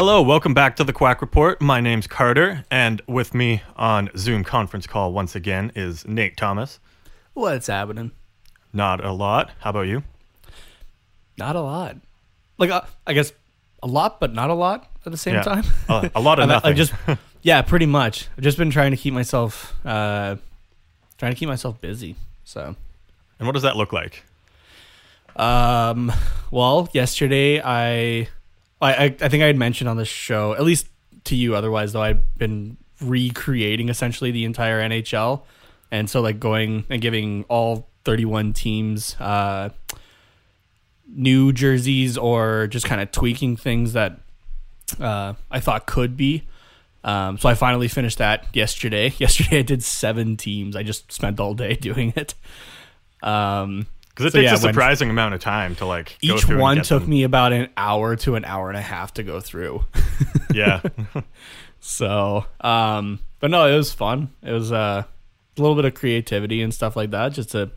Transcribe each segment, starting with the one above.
Hello, welcome back to the Quack Report. My name's Carter, and with me on Zoom conference call once again is Nate Thomas. What's happening? Not a lot. How about you? Not a lot. Like uh, I guess a lot, but not a lot at the same Yeah. time. A, a lot of nothing. I just yeah, pretty much. I've just been trying to keep myself uh trying to keep myself busy. So and what does that look like? um well, yesterday I I I, think I had mentioned on the show, at least to you otherwise though I've been recreating essentially the entire NHL. And so like going and giving all 31 teams uh new jerseys or just kind of tweaking things that uh, I thought could be. Um, so I finally finished that yesterday. Yesterday I did seven teams. I just spent all day doing it. Um, Because it So, takes yeah, a when- surprising amount of time to like go each one took them. me about an hour to an hour and a half to go through. Yeah, So, um, but no, it was fun. It was uh, a little bit of creativity and stuff like that, just to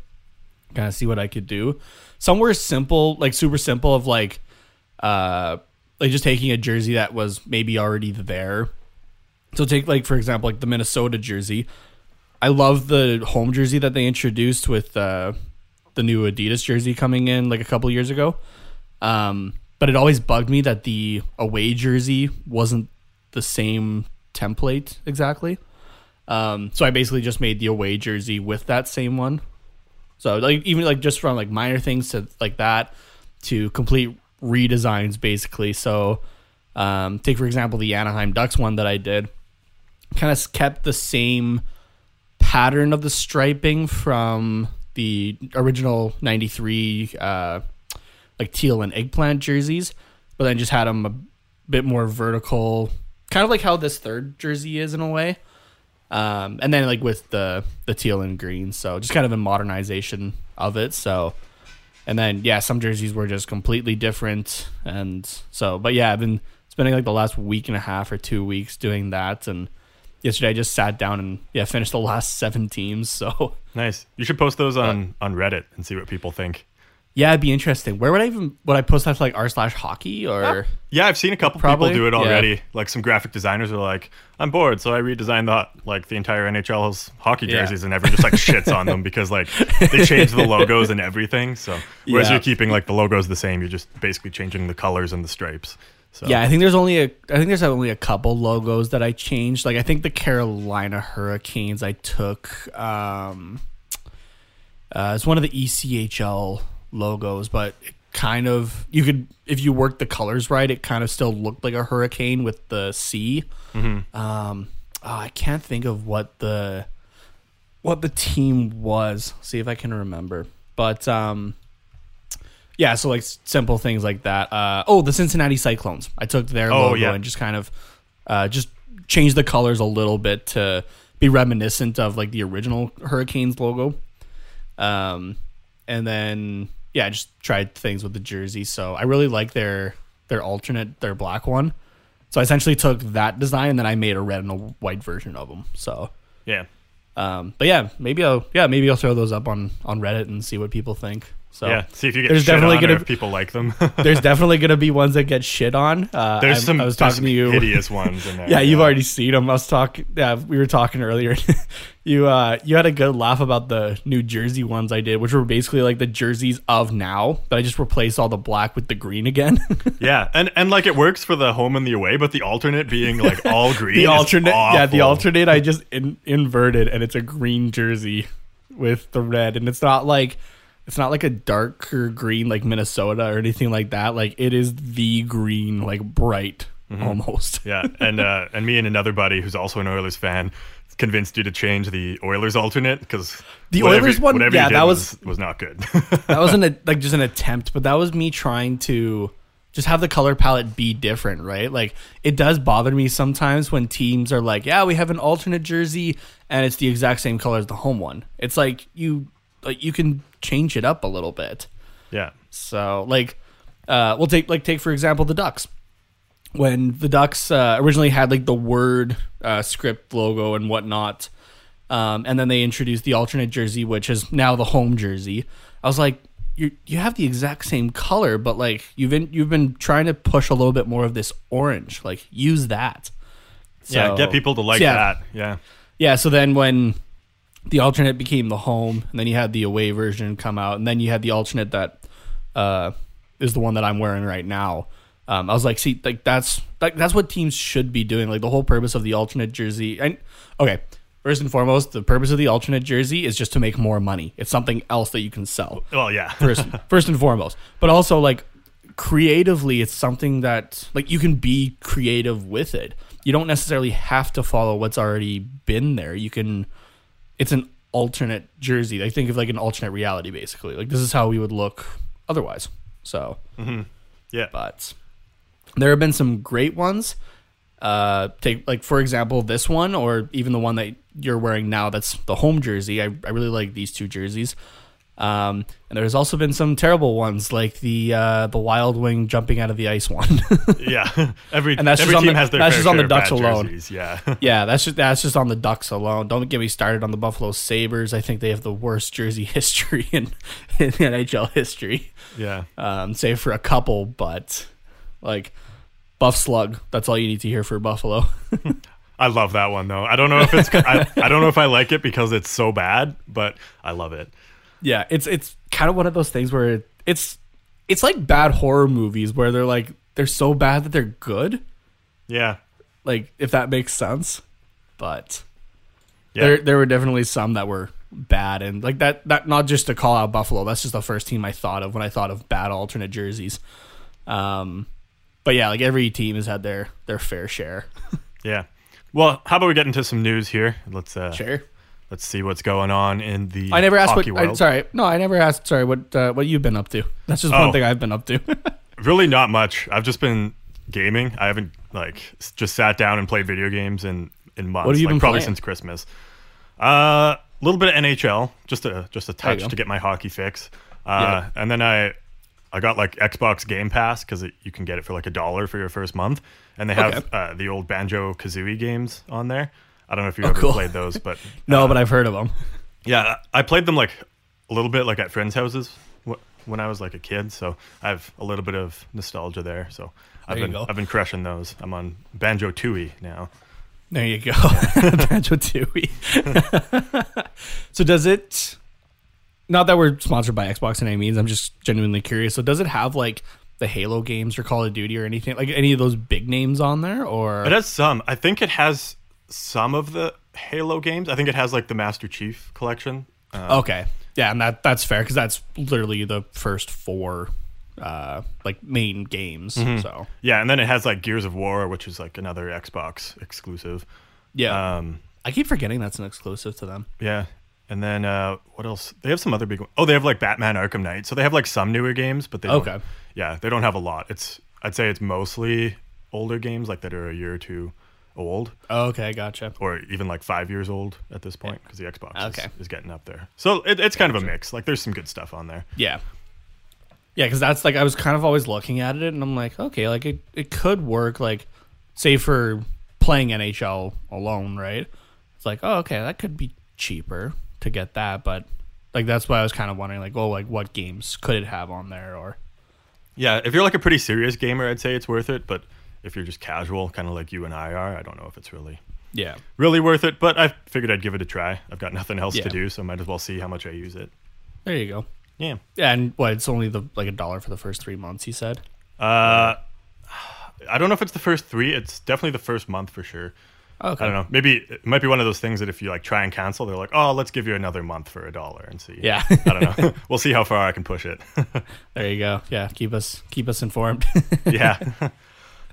kind of see what I could do. Some were simple, like super simple, of like, uh, like just taking a jersey that was maybe already there. So take like for example, like the Minnesota jersey. I love the home jersey that they introduced with uh, the new Adidas jersey coming in like a couple years ago. Um, but it always bugged me that the away jersey wasn't the same template exactly. Um, so I basically just made the away jersey with that same one. So like even like just from like minor things to like that to complete redesigns basically. So um, take for example the Anaheim Ducks one that I did, kind of kept the same pattern of the striping from the original '93 uh, like teal and eggplant jerseys, but then just had them a bit more vertical, kind of like how this third jersey is in a way. Um, and then like with the the teal and green, so just kind of a modernization of it. So, and then yeah, some jerseys were just completely different, and so but yeah, I've been spending like the last week and a half or two weeks doing that, and yesterday I just sat down and yeah finished the last seven teams. So nice. You should post those on on Reddit and see what people think. yeah, it'd be interesting. Where would I even would I post that to like r slash hockey or Yeah, I've seen a couple Probably, people do it yeah. already. Like some graphic designers are like, "I'm bored, so I redesigned the like the entire NHL's hockey Yeah. jerseys," and everyone just like shits on them because like they changed the logos and everything. So whereas Yeah. you're keeping like the logos the same, you're just basically changing the colors and the stripes. So Yeah, I think there's only a I think there's only a couple logos that I changed. Like I think the Carolina Hurricanes I took um uh it's one of the ECHL logos, but it kind of you could if you worked the colors right, it kind of still looked like a hurricane with the C. Mm-hmm. Um oh, I can't think of what the what the team was. See if I can remember. But um yeah, so like simple things like that. Uh, oh, the Cincinnati Cyclones. I took their Oh, logo yeah. and just kind of uh, just changed the colors a little bit to be reminiscent of like the original Hurricanes logo. Um, and then yeah, I just tried things with the jersey. So I really like their their alternate their black one. So I essentially took that design and then I made a red and a white version of them. So yeah, um, but yeah, maybe I'll yeah maybe I'll throw those up on on Reddit and see what people think. So yeah. See if you get There's shit definitely on gonna if people like them. there's definitely gonna be ones that get shit on. Uh, There's I'm- some. I was talking some to you. hideous ones in there. Yeah, you've already seen them. I was talking. Yeah, we were talking earlier. you uh, you had a good laugh about the New Jersey ones I did, which were basically like the jerseys of now, but I just replaced all the black with the green again. Yeah, and and like it works for the home and the away, but the alternate being like all green. the alternate, yeah, the alternate. I just in, inverted, and it's a green jersey with the red, and it's not like it's not like a darker green like Minnesota or anything like that. Like it is the green, like bright Mm-hmm. almost. Yeah, and uh, and me and another buddy who's also an Oilers fan convinced you to change the Oilers alternate because The Oilers one- yeah, that was was not good. that wasn't a, like just an attempt, but that was me trying to just have the color palette be different, right? Like it does bother me sometimes when teams are like, "Yeah, we have an alternate jersey and it's the exact same color as the home one." It's like you like you can change it up a little bit. yeah, So like, uh, we'll take like take for example the Ducks. When the Ducks uh, originally had like the word uh, script logo and whatnot, um, and then they introduced the alternate jersey, which is now the home jersey. I was like, you you have the exact same color, but like you've been you've been trying to push a little bit more of this orange. Like use that. yeah, get people to like yeah. that. Yeah. Yeah, so then when the alternate became the home, and then you had the away version come out, and then you had the alternate that uh, is the one that I'm wearing right now. Um, I was like, see, like that's like that's what teams should be doing. Like the whole purpose of the alternate jersey. And okay, first and foremost, the purpose of the alternate jersey is just to make more money. It's something else that you can sell Well, yeah. first first and foremost but also like creatively it's something that like you can be creative with it you don't necessarily have to follow what's already been there you can it's an alternate jersey i think of like an alternate reality basically like this is how we would look otherwise so yeah. but there have been some great ones. Uh, take like for example this one, or even the one that you're wearing now. That's the home jersey. I, I really like these two jerseys. Um, and there's also been some terrible ones, like the uh, the Wild Wing jumping out of the ice one. yeah. Every And that's every just on team the- has their that's just on the Ducks alone. jerseys, Yeah. yeah, that's just that's just on the Ducks alone. Don't get me started on the Buffalo Sabres. I think they have the worst jersey history in, in NHL history. yeah. um, save for a couple, but like Buff Slug, that's all you need to hear for Buffalo. I love that one though. I don't know if it's I, I don't know if I like it because it's so bad, but I love it. Yeah, it's it's kind of one of those things where it, it's it's like bad horror movies where they're like they're so bad that they're good, Yeah. like if that makes sense. But Yeah. there there were definitely some that were bad and like that that not just to call out Buffalo. That's just the first team I thought of when I thought of bad alternate jerseys. Um, but yeah, like every team has had their their fair share. Yeah. Well, how about we get into some news here? Let's uh Sure. Let's see what's going on in the I never asked what. hockey I, sorry, no, I never asked. Sorry, what uh, what you've been up to? That's just Oh. one thing I've been up to. Really not much. I've just been gaming. I haven't like just sat down and played video games in in months. What have you like, been probably playing? since Christmas. Uh, a little bit of NHL, just a just a touch to get my hockey fix. Uh, and then I I got like Xbox Game Pass because you can get it for like a dollar for your first month, and they have Okay. uh, the old Banjo Kazooie games on there. I don't know if you Oh, ever cool. played those, but no, uh, but I've heard of them. yeah, I played them like a little bit like at friends' houses when I was like a kid, so I have a little bit of nostalgia there. So I've There been. I've been crushing those. I'm on Banjo Tooie now. There you go, Banjo Tooie. so does it? Not that we're sponsored by Xbox in any means. I'm just genuinely curious. So does it have like the Halo games or Call of Duty or anything like any of those big names on there? Or It has some. I think it has some of the Halo games. I think it has like the Master Chief collection. Uh, okay, yeah, and that that's fair because that's literally the first four uh like main games. Mm-hmm. So Yeah, and then it has like Gears of War, which is like another Xbox exclusive. yeah, Um, I keep forgetting that's an exclusive to them. Yeah. And then uh, what else? They have some other big ones. Oh, they have like Batman Arkham Knight. So they have like some newer games, but they don't, Okay. Yeah, they don't have a lot. It's I'd say it's mostly older games like that are a year or two old, oh, Okay, gotcha. or even like five years old at this point because the Xbox is- Okay. is, getting up there. So it, it's kind of a mix. Like there's some good stuff on there. Yeah. Yeah, because that's like I was kind of always looking at it, and I'm like, okay, like it, it could work, like say for playing NHL alone, right? It's like, oh, okay, that could be cheaper to get that, but like that's why I was kind of wondering, like, oh, like what games could it have on there, or Yeah, if you're like a pretty serious gamer, I'd say it's worth it. But if you're just casual, kind of like you and I are, I don't know if it's really yeah, really worth it. But I figured I'd give it a try. I've got nothing else Yeah. to do, so might as well see how much I use it. there you go. Yeah. Yeah, and what? It's only the like a dollar for the first three months. You said. Uh, I don't know if it's the first three. It's definitely the first month for sure. Okay. I don't know. Maybe it might be one of those things that if you like try and cancel, they're like, "Oh, let's give you another month for a dollar and see." Yeah. I don't know. we'll see how far I can push it. There you go. Yeah, keep us keep us informed. yeah.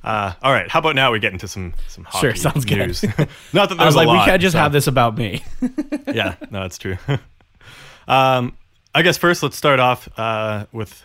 Uh, all right. How about now we get into some some hockey Sure, sounds good. news? Not that there's I was like, lot, we can't just so- have this about me. yeah, no, that's true. um, I guess first let's start off uh, with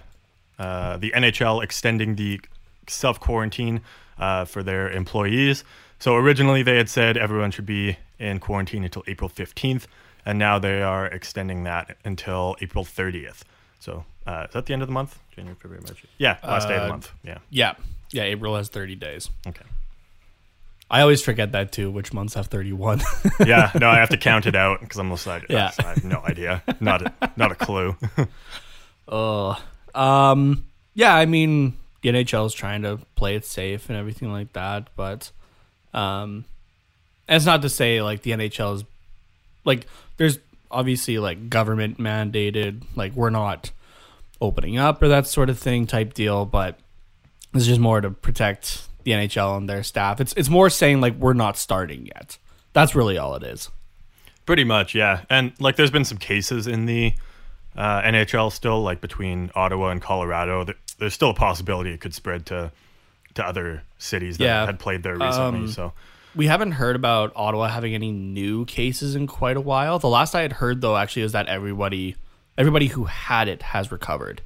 uh, the NHL extending the self quarantine uh, for their employees. So originally they had said everyone should be in quarantine until April 15th, and now they are extending that until April 30th. So uh, is that the end of the month? January, February, March. Yeah, last day of the Uh, month. Yeah. yeah, yeah. April has thirty days. Okay. I always forget that too. Which months have thirty-one? Yeah. No, I have to count it out because I'm almost like, Yeah. I have no idea. Not a, not a clue. Oh, um, yeah. I mean, the NHL is trying to play it safe and everything like that, but um, it's not to say like the NHL is like there's obviously like government mandated like we're not opening up or that sort of thing type deal, but it's just more to protect the NHL and their staff. It's it's more saying like we're not starting yet. That's really all it is. Pretty much, yeah. And like, there's been some cases in the uh, NHL still, like between Ottawa and Colorado. There, there's still a possibility it could spread to to other cities that Yeah. had played there recently. Um, so We haven't heard about Ottawa having any new cases in quite a while. The last I had heard though actually is that everybody everybody who had it has recovered.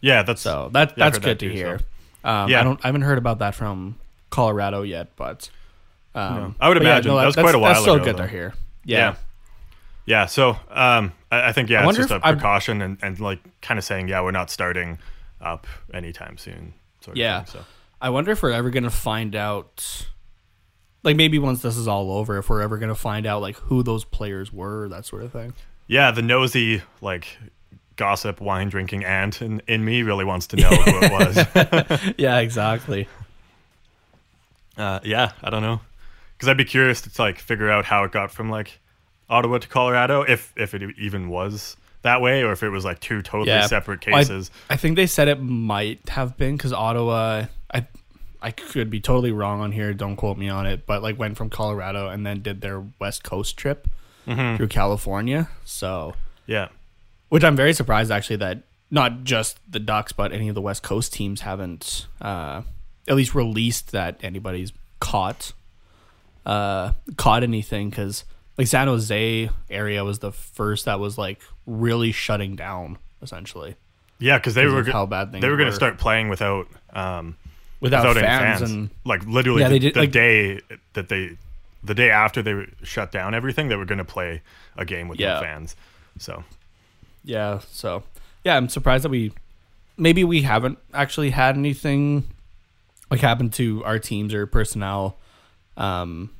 yeah, that's So that Yeah, that's good that to too, hear. so. Um, Yeah. I don't I haven't heard about that from Colorado yet, but um, I would but yeah, imagine that was that's, quite a while That's still ago, good though. to hear. yeah. Yeah. Yeah, so um, I, I think yeah, I it's just a precaution and, and like kind of saying yeah, we're not starting up anytime soon. Sort of Yeah. thing, so I wonder if we're ever gonna find out, like maybe once this is all over, if we're ever gonna find out like who those players were, that sort of thing. yeah, the nosy like gossip, wine drinking aunt in, in me really wants to know who it was. yeah, exactly. Uh, yeah, I don't know, because I'd be curious to like figure out how it got from like Ottawa to Colorado, if if it even was that way, or if it was like two totally Yeah. separate Well, I- cases. I, think they said it might have been because Ottawa. I I could be totally wrong on here. Don't quote me on it. But like went from Colorado and then did their West Coast trip through California. So, yeah, which I'm very surprised actually that not just the Ducks but any of the West Coast teams haven't uh, at least released that anybody's caught uh, caught anything because like San Jose area was the first that was like really shutting down essentially. yeah, because they were how bad things they were going to start playing without um, without, without fans, any fans, and like literally Yeah, the, did, the like- day that they the day after they shut down everything, they were going to play a game with Yeah. no fans. So yeah. So yeah, I'm surprised that we maybe we haven't actually had anything like happen to our teams or personnel. Um,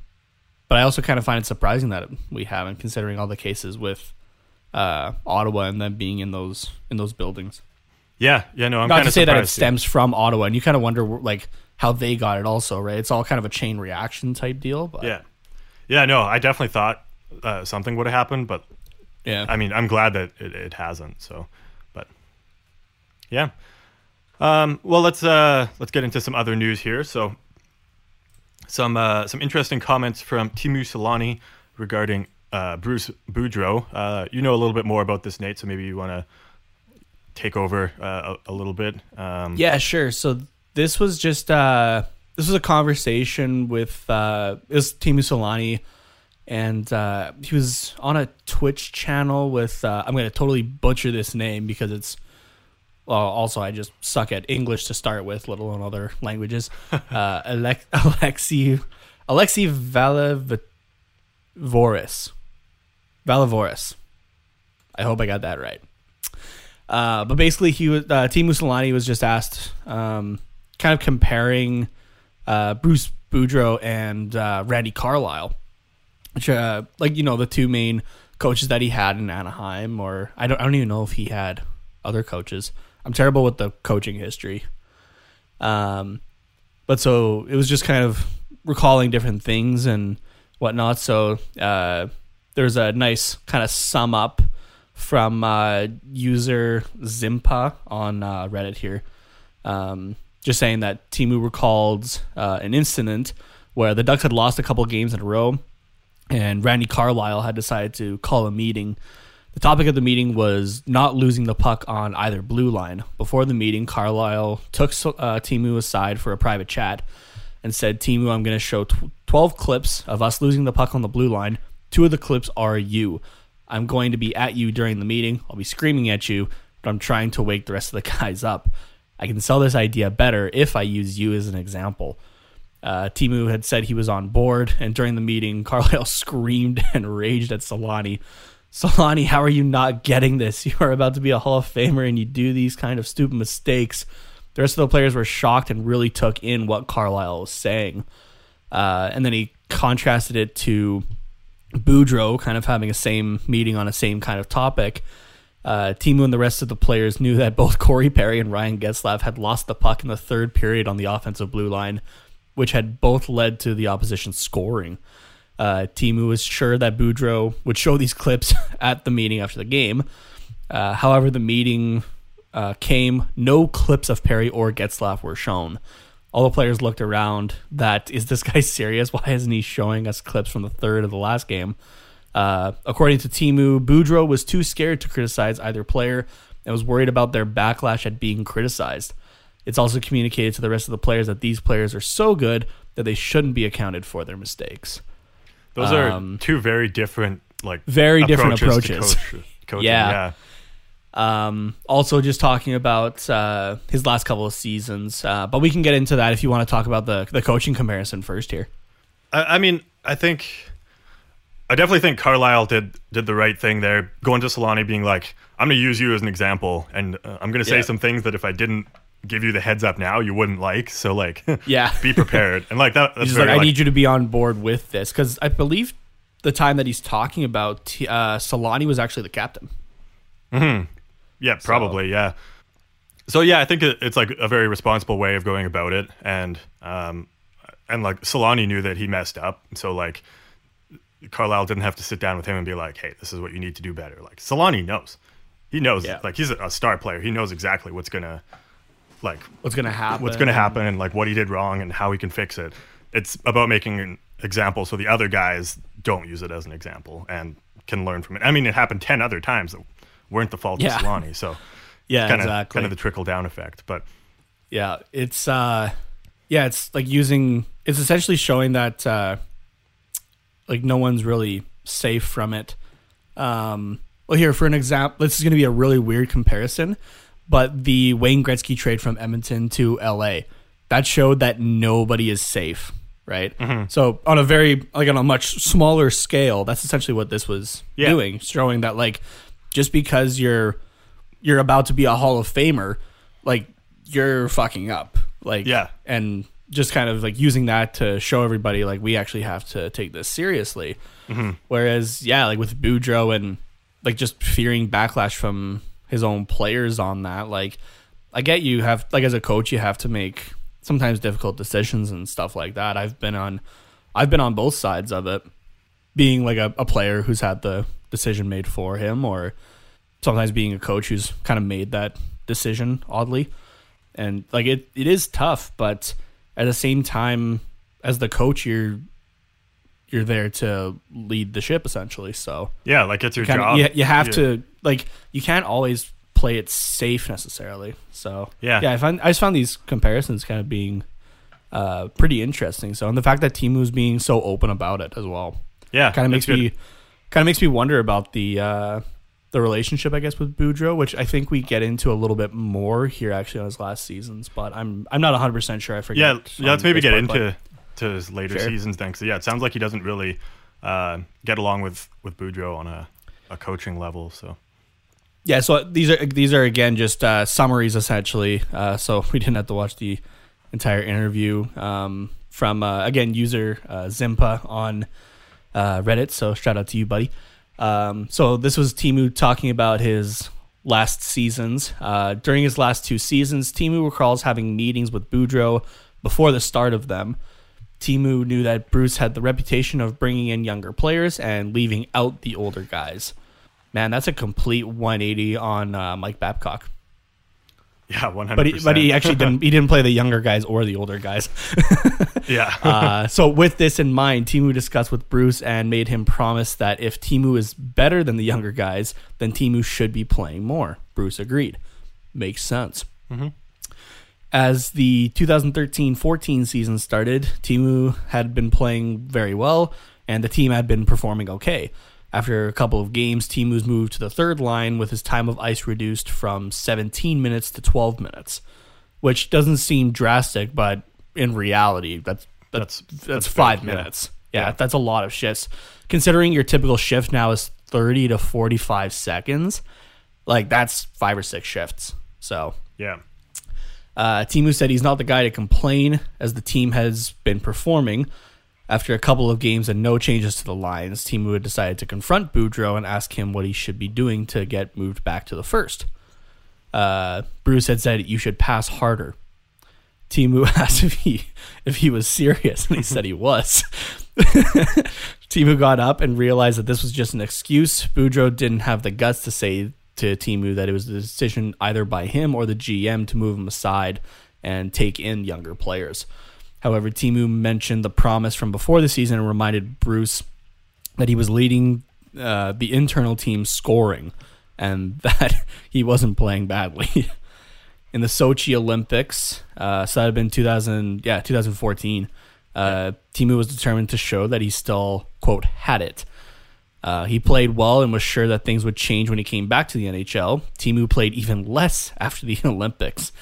but I also kind of find it surprising that we haven't, considering all the cases with uh, Ottawa and them being in those in those buildings. yeah, yeah, no, I'm Not kind to of say that it surprised. too. stems from Ottawa, and you kind of wonder like how they got it, also, right? It's all kind of a chain reaction type deal. But Yeah, yeah, no, I definitely thought uh, something would have happened, but yeah, I mean, I'm glad that it, it hasn't. So, but yeah. Um, well, let's uh, let's get into some other news here. So, some uh, some interesting comments from Teemu Selanne regarding uh, Bruce Boudreau. Uh, you know a little bit more about this, Nate. So maybe you want to take over uh, a, a little bit. Um, Yeah, sure. So this was just uh this was a conversation with uh it was Teemu Selanne and uh he was on a Twitch channel with uh I'm gonna totally butcher this name because it's well also I just suck at English to start with, let alone other languages. uh Alex Alexi Alexi Valavoris. Valavoris. I hope I got that right. Uh, but basically, he was uh, Teemu Selanne was just asked, um, kind of comparing uh, Bruce Boudreau and uh, Randy Carlyle, which uh, like you know the two main coaches that he had in Anaheim, or I don't I don't even know if he had other coaches. I'm terrible with the coaching history. Um, but so it was just kind of recalling different things and whatnot. So uh, there's a nice kind of sum up from uh, user Zimpa on uh, Reddit here, um, just saying that Teemu recalled uh, an incident where the Ducks had lost a couple games in a row, and Randy Carlyle had decided to call a meeting. The topic of the meeting was not losing the puck on either blue line. Before the meeting, Carlyle took uh, Teemu aside for a private chat and said, Teemu, I'm going to show tw- 12 clips of us losing the puck on the blue line. Two of the clips are you. I'm going to be at you during the meeting. I'll be screaming at you, but I'm trying to wake the rest of the guys up. I can sell this idea better if I use you as an example. Uh, Teemu had said he was on board, and during the meeting, Carlyle screamed and raged at Selanne. Selanne, how are you not getting this? You are about to be a Hall of Famer, and you do these kind of stupid mistakes. The rest of the players were shocked and really took in what Carlyle was saying. Uh, and then he contrasted it to Boudreau kind of having a same meeting on a same kind of topic. Uh, Teemu and the rest of the players knew that both Corey Perry and Ryan Getzlaf had lost the puck in the third period on the offensive blue line, which had both led to the opposition scoring. Uh, Teemu was sure that Boudreau would show these clips at the meeting after the game. Uh, however, the meeting uh, came, no clips of Perry or Getzlaf were shown. All the players looked around. That is this guy serious? Why isn't he showing us clips from the third of the last game? Uh, according to Teemu, Boudreau was too scared to criticize either player and was worried about their backlash at being criticized. It's also communicated to the rest of the players that these players are so good that they shouldn't be accounted for their mistakes. Those Um, are two very different, like Very different to approaches. coach- coaching, Yeah. yeah. Um, also, just talking about uh, his last couple of seasons, uh, but we can get into that if you want to talk about the the coaching comparison first here. I, I mean, I think I definitely think Carlyle did did the right thing there, going to Selanne, being like, "I'm going to use you as an example, and uh, I'm going to say Yeah. some things that if I didn't give you the heads up now, you wouldn't like." So like, Yeah. be prepared, and like that. That's He's very like, I like- need you to be on board with this because I believe the time that he's talking about, uh, Selanne was actually the captain. Hmm. Yeah, probably. Yeah. So yeah, I think it, it's like a very responsible way of going about it, and um, and like Selanne knew that he messed up, so like Carlyle didn't have to sit down with him and be like, "Hey, this is what you need to do better." Like Selanne knows, he knows, Yeah. like he's a, a star player. He knows exactly what's gonna like What's gonna happen? what's gonna happen and like what he did wrong and how he can fix it. It's about making an example so the other guys don't use it as an example and can learn from it. I mean, it happened ten other times that weren't the fault Yeah. of Selanne, so Yeah, kind of exactly. kind of the trickle down effect. But Yeah, it's uh yeah, it's like using it's essentially showing that uh like no one's really safe from it. Um well here for an example, this is going to be a really weird comparison, but the Wayne Gretzky trade from Edmonton to LA, that showed that nobody is safe, right? Mm-hmm. So on a very like on a much smaller scale, that's essentially what this was Yeah. doing, showing that like just because you're you're about to be a Hall of Famer, like you're fucking up. Like Yeah. and just kind of like using that to show everybody like we actually have to take this seriously. Mm-hmm. Whereas yeah, like with Boudreau and like just fearing backlash from his own players on that, like I get you have like as a coach you have to make sometimes difficult decisions and stuff like that. I've been on I've been on both sides of it. Being like a, a player who's had the decision made for him or sometimes being a coach who's kind of made that decision oddly and like it, it is tough but at the same time as the coach you're you're there to lead the ship essentially so yeah, like it's your kind job. you, you have Yeah. to like you can't always play it safe necessarily so Yeah. yeah i find i just found these comparisons kind of being uh pretty interesting so and the fact that teemu's being so open about it as well Yeah, kind of makes good. me kind of makes me wonder about the uh, the relationship, I guess, with Boudreau, which I think we get into a little bit more here actually on his last seasons. But I'm I'm not 100 percent sure. I forget. Yeah, yeah. Let's maybe get part, into to his later Sure. seasons then, 'cause, yeah, it sounds like he doesn't really uh, get along with with Boudreau on a, a coaching level. So Yeah, so these are these are again just uh, summaries essentially. Uh, so we didn't have to watch the entire interview um, from uh, again user uh, Zimpa on uh, Reddit. So shout out to you, buddy. Um, so this was Teemu talking about his last seasons. Uh, during his last two seasons, Teemu recalls having meetings with Boudreau before the start of them. Teemu knew that Bruce had the reputation of bringing in younger players and leaving out the older guys. Man, that's a complete 180 on uh, Mike Babcock. yeah, one hundred. But he, but he actually didn't. He didn't play the younger guys or the older guys. yeah, Uh, so with this in mind, Teemu discussed with Bruce and made him promise that if Teemu is better than the younger guys, then Teemu should be playing more. Bruce agreed. Makes sense. As the 2013-14 season started, Teemu had been playing very well, and the team had been performing okay. After a couple of games, Teemu's moved to the third line with his time of ice reduced from 17 minutes to 12 minutes, which doesn't seem drastic, but in reality, that's that's that's, that's five big, yeah. minutes. Yeah. Yeah. that's a lot of shifts. Considering your typical shift now is 30 to 45 seconds, like that's five or six shifts. So yeah, uh, Teemu said he's not the guy to complain as the team has been performing. After a couple of games and no changes to the lines, Teemu had decided to confront Boudreau and ask him what he should be doing to get moved back to the first. Uh, Bruce had said you should pass harder. Teemu asked if he if he was serious, and he said he was. Teemu got up and realized that this was just an excuse. Boudreau didn't have the guts to say to Teemu that it was the decision either by him or the GM to move him aside and take in younger players. However, Teemu mentioned the promise from before the season and reminded Bruce that he was leading uh, the internal team scoring and that he wasn't playing badly. In the Sochi Olympics, uh, so that had been 2000, yeah, 2014. Uh, Teemu was determined to show that he still quote had it. Uh, he played well and was sure that things would change when he came back to the NHL. Teemu played even less after the Olympics.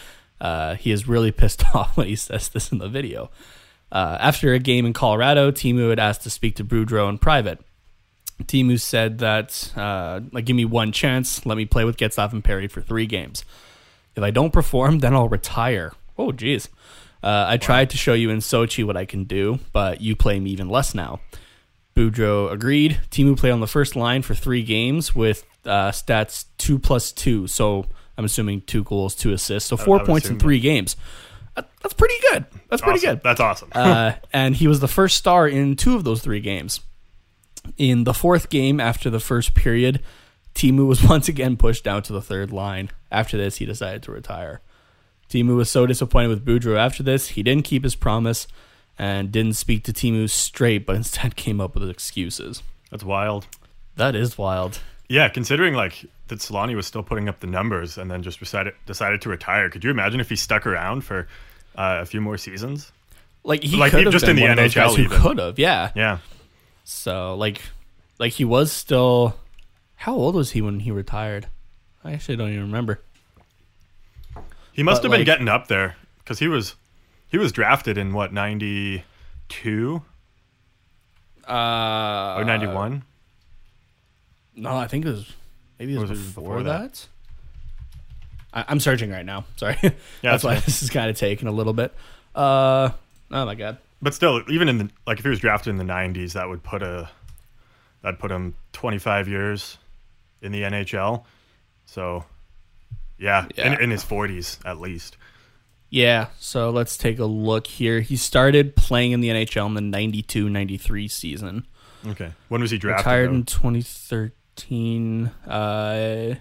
Uh, he is really pissed off when he says this in the video. Uh, after a game in Colorado, Teemu had asked to speak to Boudreau in private. Teemu said that, uh, like, give me one chance. Let me play with Getzlaf and Perry for three games. If I don't perform, then I'll retire. Oh, geez. Uh, I tried to show you in Sochi what I can do, but you play me even less now. Boudreau agreed. Teemu played on the first line for three games with uh, stats two plus two. So I'm assuming two goals, two assists. So four points in three games. That's pretty good. That's pretty Awesome. good. That's awesome. uh, and he was the first star in two of those three games. In the fourth game, after the first period, Teemu was once again pushed down to the third line. After this, he decided to retire. Teemu was so disappointed with Boudreau after this, he didn't keep his promise and didn't speak to Teemu straight, but instead came up with excuses. That's wild. That is wild. Yeah, considering like that Selanne was still putting up the numbers and then just decided decided to retire. Could you imagine if he stuck around for uh, a few more seasons? Like he Like, could have just in the NHL he could have, yeah. Yeah, So like, like he was still. How old was he when he retired? I actually don't even remember. he must But, have been getting up there because he was he was drafted in what ninety two Uh, or ninety one. No, I think it was maybe it was, was before, before that? that. I, I'm searching right now. Sorry, Yeah, that's that's why this is kind of taking a little bit. Uh, oh my god. But still, even in the like if he was drafted in the nineties, that would put a that'd put him twenty five years in the NHL. So yeah, In, Yeah. in his forties at least. Yeah, so let's take a look here. He started playing in the NHL in the 92-93 season. Okay, when was he drafted? Retired though? in 2013, uh,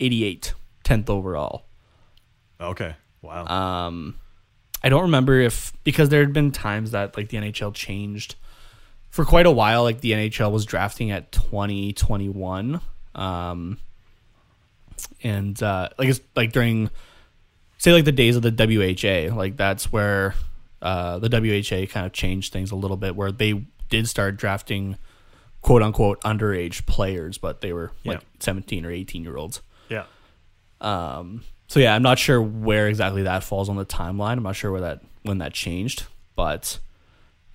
88, 10th overall. Okay, wow. Um, I don't remember if because there had been times that like the NHL changed for quite a while. Like the NHL was drafting at twenty twenty one, um, and uh, like it's like during say like the days of the WHA, like that's where uh, the WHA kind of changed things a little bit, where they did start drafting quote unquote underage players, but they were like Yeah. seventeen or eighteen year olds. yeah. Um, so yeah, I'm not sure where exactly that falls on the timeline. I'm not sure where that when that changed, but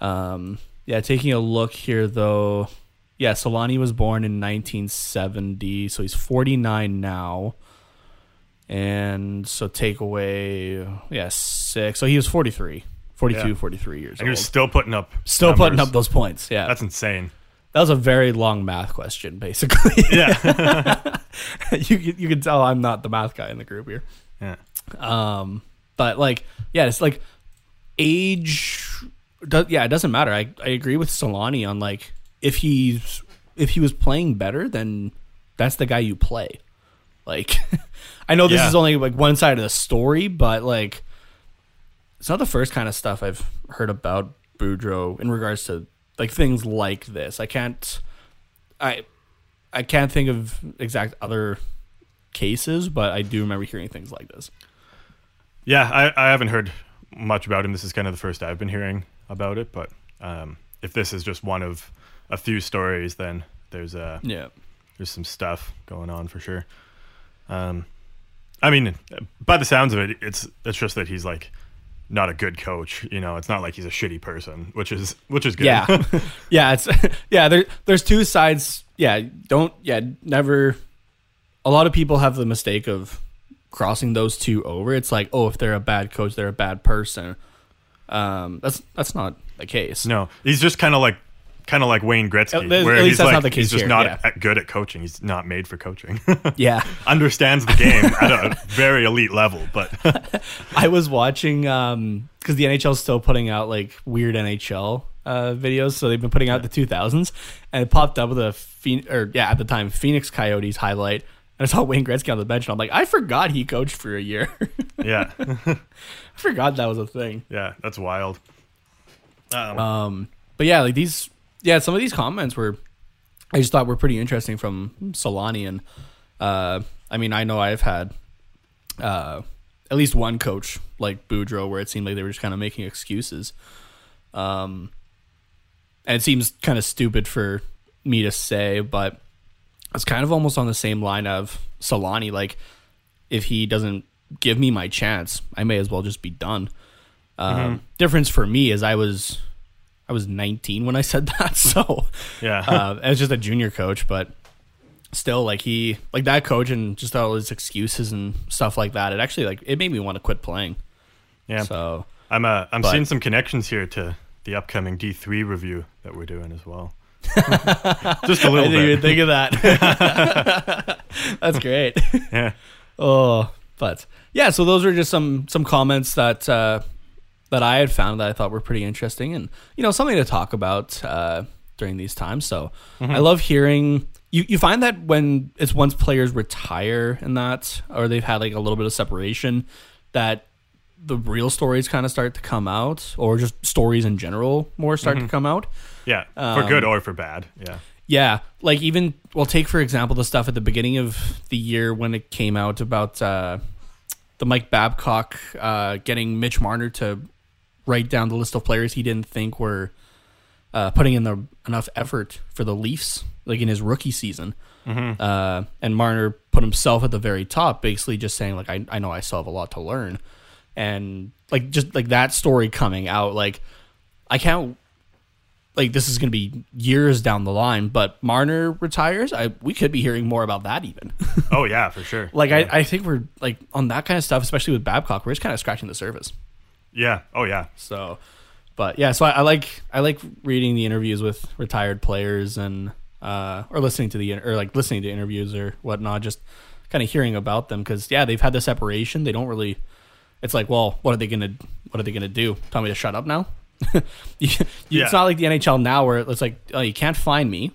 um, yeah, taking a look here though, yeah, Selanne was born in 1970, so he's 49 now. And so take away, yeah, six. So he was 43, 42, Yeah. 43 years And he old. was still putting up Still putting up those points. Yeah. That's insane. that was a very long math question, basically. Yeah. you, can- you can tell I'm not the math guy in the group here. yeah. Um, but like, yeah, it's like age. Do, yeah, it doesn't matter. I, I agree with Selanne on like if he's if he was playing better, then that's the guy you play. Like, I know this Yeah. is only like one side of the story, but like, it's not the first kind of stuff I've heard about Boudreau in regards to like things like this. I can't, I, I can't think of exact other cases, but I do remember hearing things like this. Yeah, I, I haven't heard much about him. This is kind of the first I've been hearing about it. But um, if this is just one of a few stories, then there's a Yeah. there's some stuff going on for sure. Um, I mean, by the sounds of it, it's it's just that he's like not a good coach. You know, it's not like he's a shitty person, which is which is good. Yeah. yeah, it's yeah, there there's two sides. Yeah, don't yeah, never a lot of people have the mistake of crossing those two over. It's like, oh, if they're a bad coach, they're a bad person. Um that's that's not the case. No, he's just kind of like kind of like Wayne Gretzky, At where at he's like not the case he's just here, not yeah. at- good at coaching. He's not made for coaching. Yeah. Understands the game at a very elite level, but I was watching um because the NHL is still putting out like weird NHL uh videos, so they've been putting out the 2000s, and it popped up with a or yeah at the time Phoenix Coyotes highlight, and I saw Wayne Gretzky on the bench, and I'm like, I forgot he coached for a year. yeah, I forgot that was a thing. yeah, that's wild. Um, Um, but yeah, like these, yeah, some of these comments were, I just thought were pretty interesting from Selanne, and uh, I mean, I know I've had uh, at least one coach like Boudreau where it seemed like they were just kind of making excuses. Um, and it seems kind of stupid for me to say, but it's kind of almost on the same line of Selanne. Like, if he doesn't give me my chance, I may as well just be done. Um, Difference for me is I was I was 19 when I said that, so yeah, uh, I was just a junior coach, but still, like he like that coach and just all his excuses and stuff like that. It actually like it made me want to quit playing. yeah. So I'm uh, I'm but- seeing some connections here to the upcoming D3 review that we're doing as well. just a little I didn't even think of that. That's great. Yeah, Oh, but yeah, so those are just some some comments that uh, that I had found that I thought were pretty interesting, and you know something to talk about uh, during these times. So I love hearing. You, you find that when it's once players retire and that, or they've had like a little bit of separation, that the real stories kind of start to come out, or just stories in general more start to come out. yeah, for good Um, or for bad. Yeah, Yeah, like even well, take for example the stuff at the beginning of the year when it came out about uh, the Mike Babcock uh, getting Mitch Marner to write down the list of players he didn't think were uh, putting in the enough effort for the Leafs, like in his rookie season. Uh, and Marner put himself at the very top, basically just saying like, I, I know I still have a lot to learn, and like just like that story coming out, like I can't like this is going to be years down the line, but Marner retires. I we could be hearing more about that even. oh yeah, for sure. like yeah. I, I think we're like on that kind of stuff, especially with Babcock, we're just kind of scratching the surface. Yeah, oh yeah, So, but yeah, so I, I like I like reading the interviews with retired players and uh or listening to the or like listening to interviews or whatnot, just kind of hearing about them because yeah, they've had the separation. They don't really. It's like, well, what are they gonna what are they gonna do? Tell me to shut up now? you, you- Yeah. It's not like the NHL now where it's like, oh, you can't find me,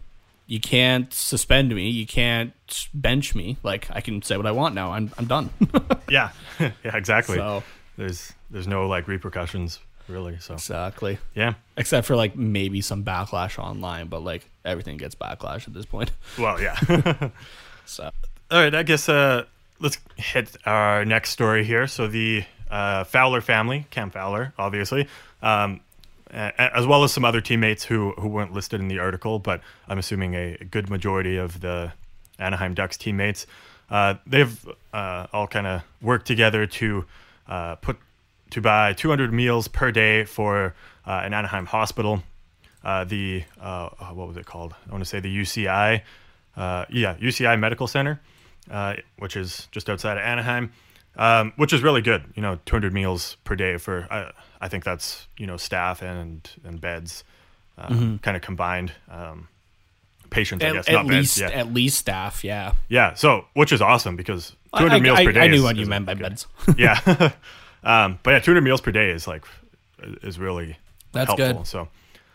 you can't suspend me, you can't bench me. Like I can say what I want now. I'm I'm done. yeah, yeah, exactly. so There's there's no like repercussions really. So exactly. yeah, except for like maybe some backlash online, but like everything gets backlash at this point. well yeah. So All right, I guess uh, let's hit our next story here. So the uh, Fowler family, Cam Fowler, obviously, um, as well as some other teammates who who weren't listed in the article, but I'm assuming a good majority of the Anaheim Ducks teammates, uh, they've uh, all kind of worked together to uh, put to buy 200 meals per day for uh, an Anaheim hospital. Uh, the uh, uh, what was it called? I want to say the UCI, uh, yeah, UCI Medical Center, uh, which is just outside of Anaheim, um, which is really good. You know, 200 meals per day for I I think that's you know staff and and beds, uh, kind of combined. Um, patients, I at, guess, at not least beds. Yeah, at least staff, yeah. yeah. So which is awesome because 200 I, I- meals I- per day. I knew is- what you meant by good. beds. yeah. um, but yeah, 200 meals per day is like is really That's helpful. good. So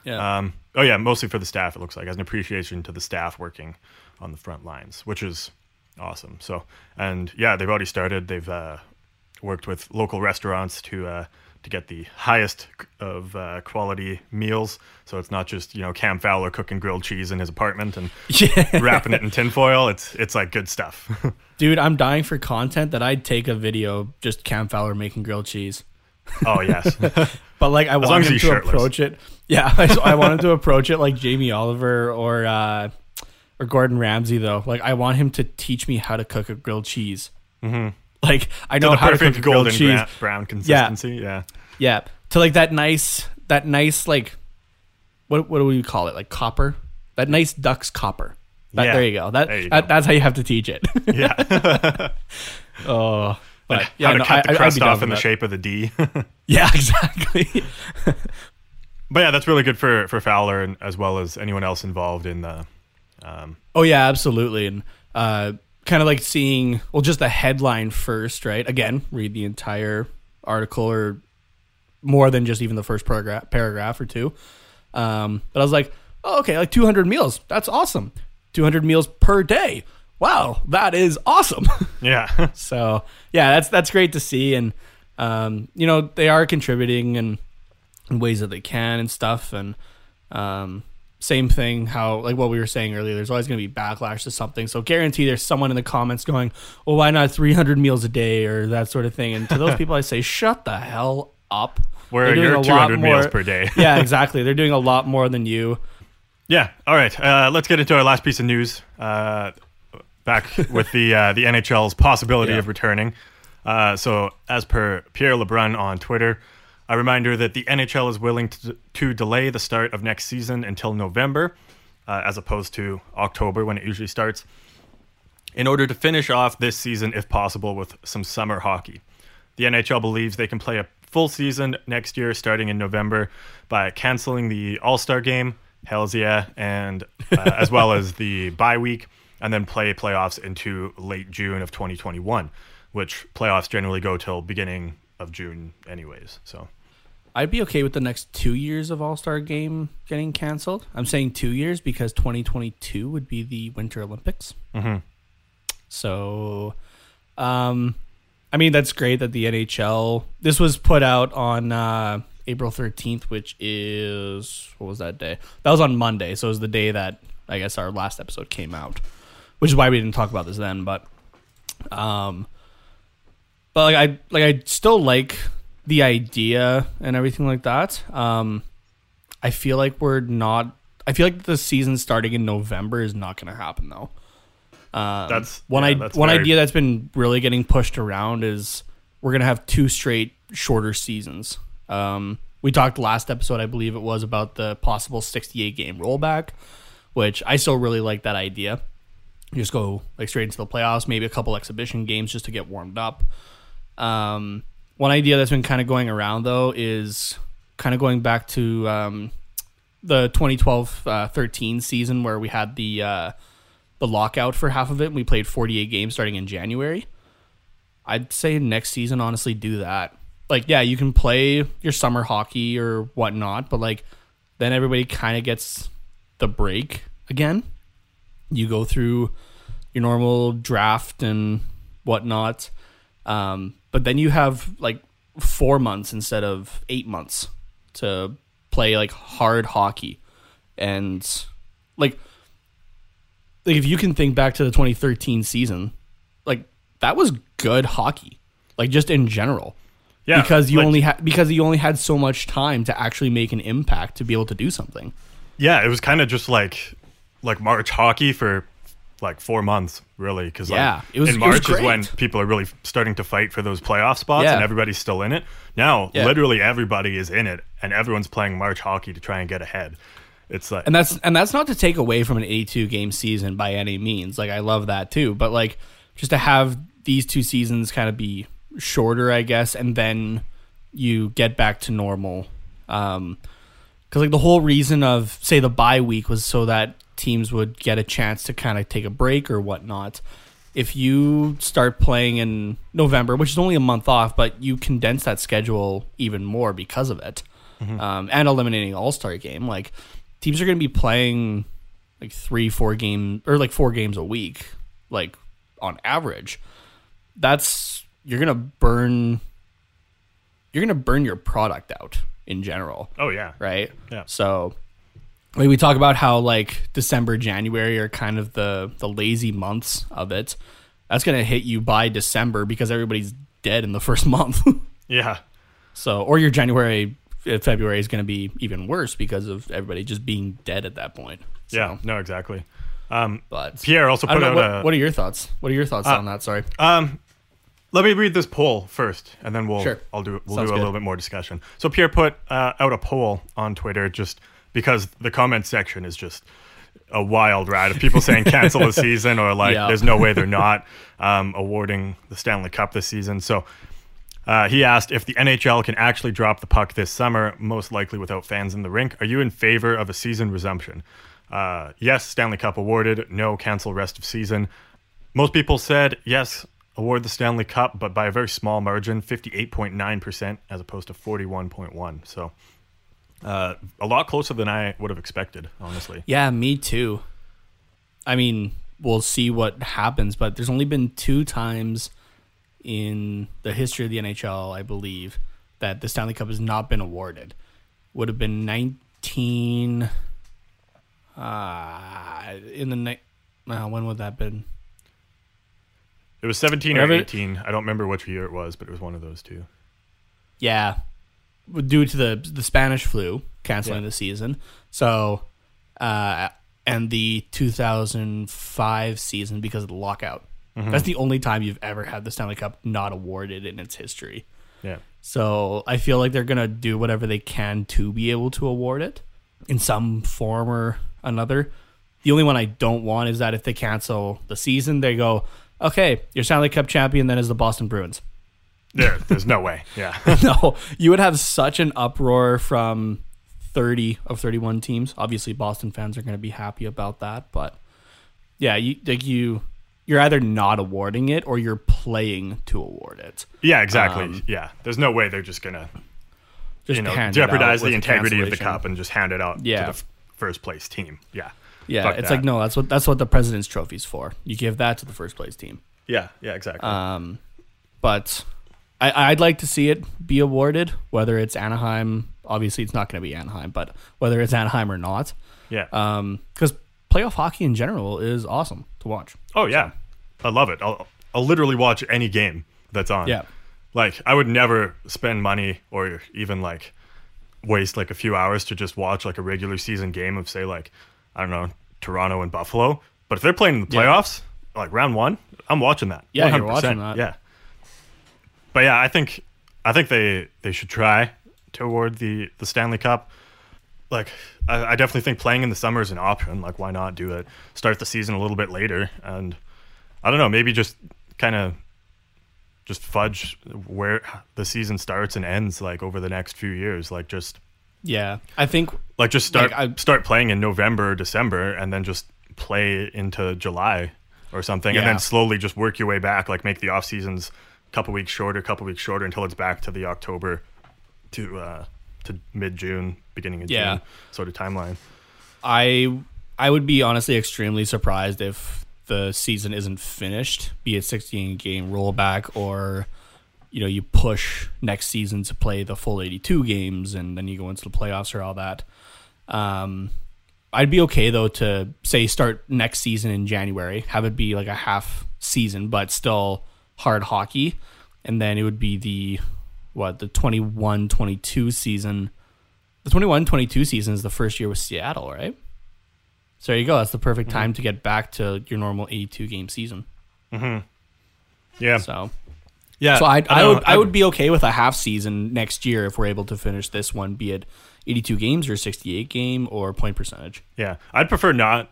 Yeah. um, oh yeah, mostly for the staff. It looks like as an appreciation to the staff working on the front lines, which is awesome. So and yeah, they've already started. They've uh, worked with local restaurants to uh, to get the highest of uh, quality meals. So it's not just you know Cam Fowler cooking grilled cheese in his apartment and yeah. wrapping it in tinfoil. It's it's like good stuff. Dude, I'm dying for content that I'd take a video just Cam Fowler making grilled cheese. oh yes, But like I long want him to shirtless. approach it. Yeah, I, I want him to approach it like Jamie Oliver or uh, or Gordon Ramsay though. Like I want him to teach me how to cook a grilled cheese. Mm-hmm. Like I know the how to cook perfect golden cheese. gra- brown consistency. Yeah. Yeah, to like that nice, that nice like, what what do we call it? Like copper, that nice duck's copper. That, Yeah. There you go. That, you that go. that's how you have to teach it. yeah. oh, but how yeah, to no, cut I- the crust off in the that. shape of the D. Yeah, exactly. but yeah, that's really good for for Fowler and as well as anyone else involved in the. Um, Oh yeah, absolutely, and uh, kind of like seeing well, just the headline first, right? Again, read the entire article or more than just even the first paragraph, paragraph or two. Um, but I was like, oh, okay, like 200 meals. That's awesome. 200 meals per day. Wow, that is awesome. yeah, so yeah, that's that's great to see, and um, you know they are contributing and in ways that they can and stuff, and um, same thing how like what we were saying earlier. There's always going to be backlash to something, so guarantee there's someone in the comments going, "Well, why not 300 meals a day or that sort of thing?" And to those people, I say, "Shut the hell up." where you're a lot 200 meals per day. yeah, exactly. They're doing a lot more than you. Yeah. All right. Uh, let's get into our last piece of news. Uh, back with the uh, the NHL's possibility Yeah. of returning. Uh, so, as per Pierre LeBrun on Twitter, a reminder that the NHL is willing to, to delay the start of next season until November, uh, as opposed to October when it usually starts, in order to finish off this season, if possible, with some summer hockey. The NHL believes they can play a full season next year, starting in November, by canceling the All Star game, Hells yeah, and uh, as well as the bye week, and then play playoffs into late June of 2021, which playoffs generally go till beginning of June, anyways. So I'd be okay with the next two years of All Star Game getting canceled. I'm saying two years because 2022 would be the Winter Olympics. Mm-hmm. So, um, I mean that's great that the NHL. This was put out on uh, April 13th, which is what was that day? That was on Monday, so it was the day that I guess our last episode came out, which is why we didn't talk about this then. But, um, but like I like I still like the idea and everything like that. Um, I feel like we're not. I feel like the season starting in November is not going to happen though. Um, That's- one. yeah, I, that's one very- idea that's been really getting pushed around is we're gonna have two straight shorter seasons. Um, we talked last episode, I believe it was, about the possible 68 game rollback, which I still really like that idea. You just go like straight into the playoffs, maybe a couple exhibition games just to get warmed up. Um, one idea that's been kind of going around though is kind of going back to um, the 2012-13 season where we had the uh, the lockout for half of it. And we played 48 games starting in January. I'd say next season, honestly, do that. Like, yeah, you can play your summer hockey or whatnot, but like then everybody kind of gets the break again. You go through your normal draft and whatnot, um, but then you have like four months instead of eight months to play like hard hockey, and like like if you can think back to the 2013 season, like that was good hockey, like just in general. yeah, because you like- only had because you only had so much time to actually make an impact to be able to do something. yeah, it was kind of just like like March hockey for like four months, really. Because Yeah, like, it was- in it was March is when people are really starting to fight for those playoff spots, Yeah. and everybody's still in it. Now, Yeah. literally everybody is in it, and everyone's playing March hockey to try and get ahead. It's like And that's and that's not to take away from an 82 game season by any means. Like I love that too, but like just to have these two seasons kind of be shorter, I guess, and then you get back to normal. Um cuz like the whole reason of say the bye week was so that teams would get a chance to kind of take a break or whatnot. If you start playing in November, which is only a month off, but you condense that schedule even more because of it, um, and eliminating All Star game, like teams are going to be playing like three, four game or like four games a week, like on average. That's you're gonna burn. You're gonna burn your product out in general oh yeah, right? Yeah. So like we talk about how like December, January are kind of the the lazy months of it. That's gonna hit you by December because everybody's dead in the first month. yeah, so or your January, uh, February is gonna be even worse because of everybody just being dead at that point. So, yeah. No, exactly. Um, But Pierre also put don't out know, what, a. what are your thoughts? What are your thoughts Uh, on that? Sorry. Um, let me read this poll first, and then we'll Sure. I'll do we'll Sounds do a good. little bit more discussion. So Pierre put uh, out a poll on Twitter just because the comment section is just a wild ride of people saying cancel the season or like Yeah. there's no way they're not um, awarding the Stanley Cup this season. So Uh, he asked if the NHL can actually drop the puck this summer, most likely without fans in the rink. Are you in favor of a season resumption? Uh, yes, Stanley Cup awarded. No, cancel rest of season. Most people said yes, award the Stanley Cup, but by a very small margin, 58.9% as opposed to 41.1. So uh, a lot closer than I would have expected, honestly. Yeah, me too. I mean, we'll see what happens, but there's only been two times in the history of the NHL, I believe, that the Stanley Cup has not been awarded. Would have been 19 uh in the night uh, when would that have been? It was 17 Whatever. or 18. I don't remember which year it was, but it was one of those two. Yeah, due to the the Spanish flu canceling Yeah. the season. So, uh, and the 2005 season because of the lockout. That's the only time you've ever had the Stanley Cup not awarded in its history. Yeah. So I feel like they're gonna do whatever they can to be able to award it in some form or another. The only one I don't want is that if they cancel the season, they go, "Okay, your Stanley Cup champion then is the Boston Bruins." There, there's no way. Yeah. no, you would have such an uproar from 30 of 31 teams. Obviously, Boston fans are going to be happy about that, but yeah, you like you you're either not awarding it or you're playing to award it. yeah, exactly. Um, yeah. There's no way they're just going to Just you know, hand it out jeopardize the integrity of the cup and just hand it out Yeah. to the f- first place team. Yeah. Yeah, Fuck it's that. like no, that's what that's what the president's trophy's for. You give that to the first place team. Yeah, yeah, exactly. Um, but I, I'd like to see it be awarded, whether it's Anaheim. Obviously, it's not going to be Anaheim, but whether it's Anaheim or not, yeah. Um, because playoff hockey in general is awesome to watch. oh yeah. I love it. I'll I'll literally watch any game that's on. Yeah. Like I would never spend money or even like waste like a few hours to just watch like a regular season game of say like I don't know, Toronto and Buffalo. But if they're playing in the Yeah. playoffs, like round 1, I'm watching that. Yeah, you're watching that. Yeah. But yeah, I think I think they they should try to award the the Stanley Cup. Like I, I definitely think playing in the summer is an option. Like why not do it? Start the season a little bit later and I don't know, maybe just kind of just fudge where the season starts and ends like over the next few years. Like just Yeah, I think like just start Like, I- start playing in November, December, and then just play into July or something, and then slowly just work your way back. Like make the off seasons couple weeks shorter, couple weeks shorter until it's back to the October to uh, to mid June, beginning of Yeah. June sort of timeline. I I would be honestly extremely surprised if the season isn't finished, be it 16 game rollback or you know you push next season to play the full 82 games and then you go into the playoffs or all that. Um, I'd be okay though to say start next season in January, have it be like a half season, but still hard hockey, and then it would be the what the 21-22 season. The 21-22 season is the first year with Seattle, right? So there you go. That's the perfect Mm-hmm. time to get back to your normal 82 game season. Yeah, So, yeah. so I, I, know, would I would be okay with a half season next year if we're able to finish this one, be it 82 games or 68 game or point percentage. Yeah, I'd prefer not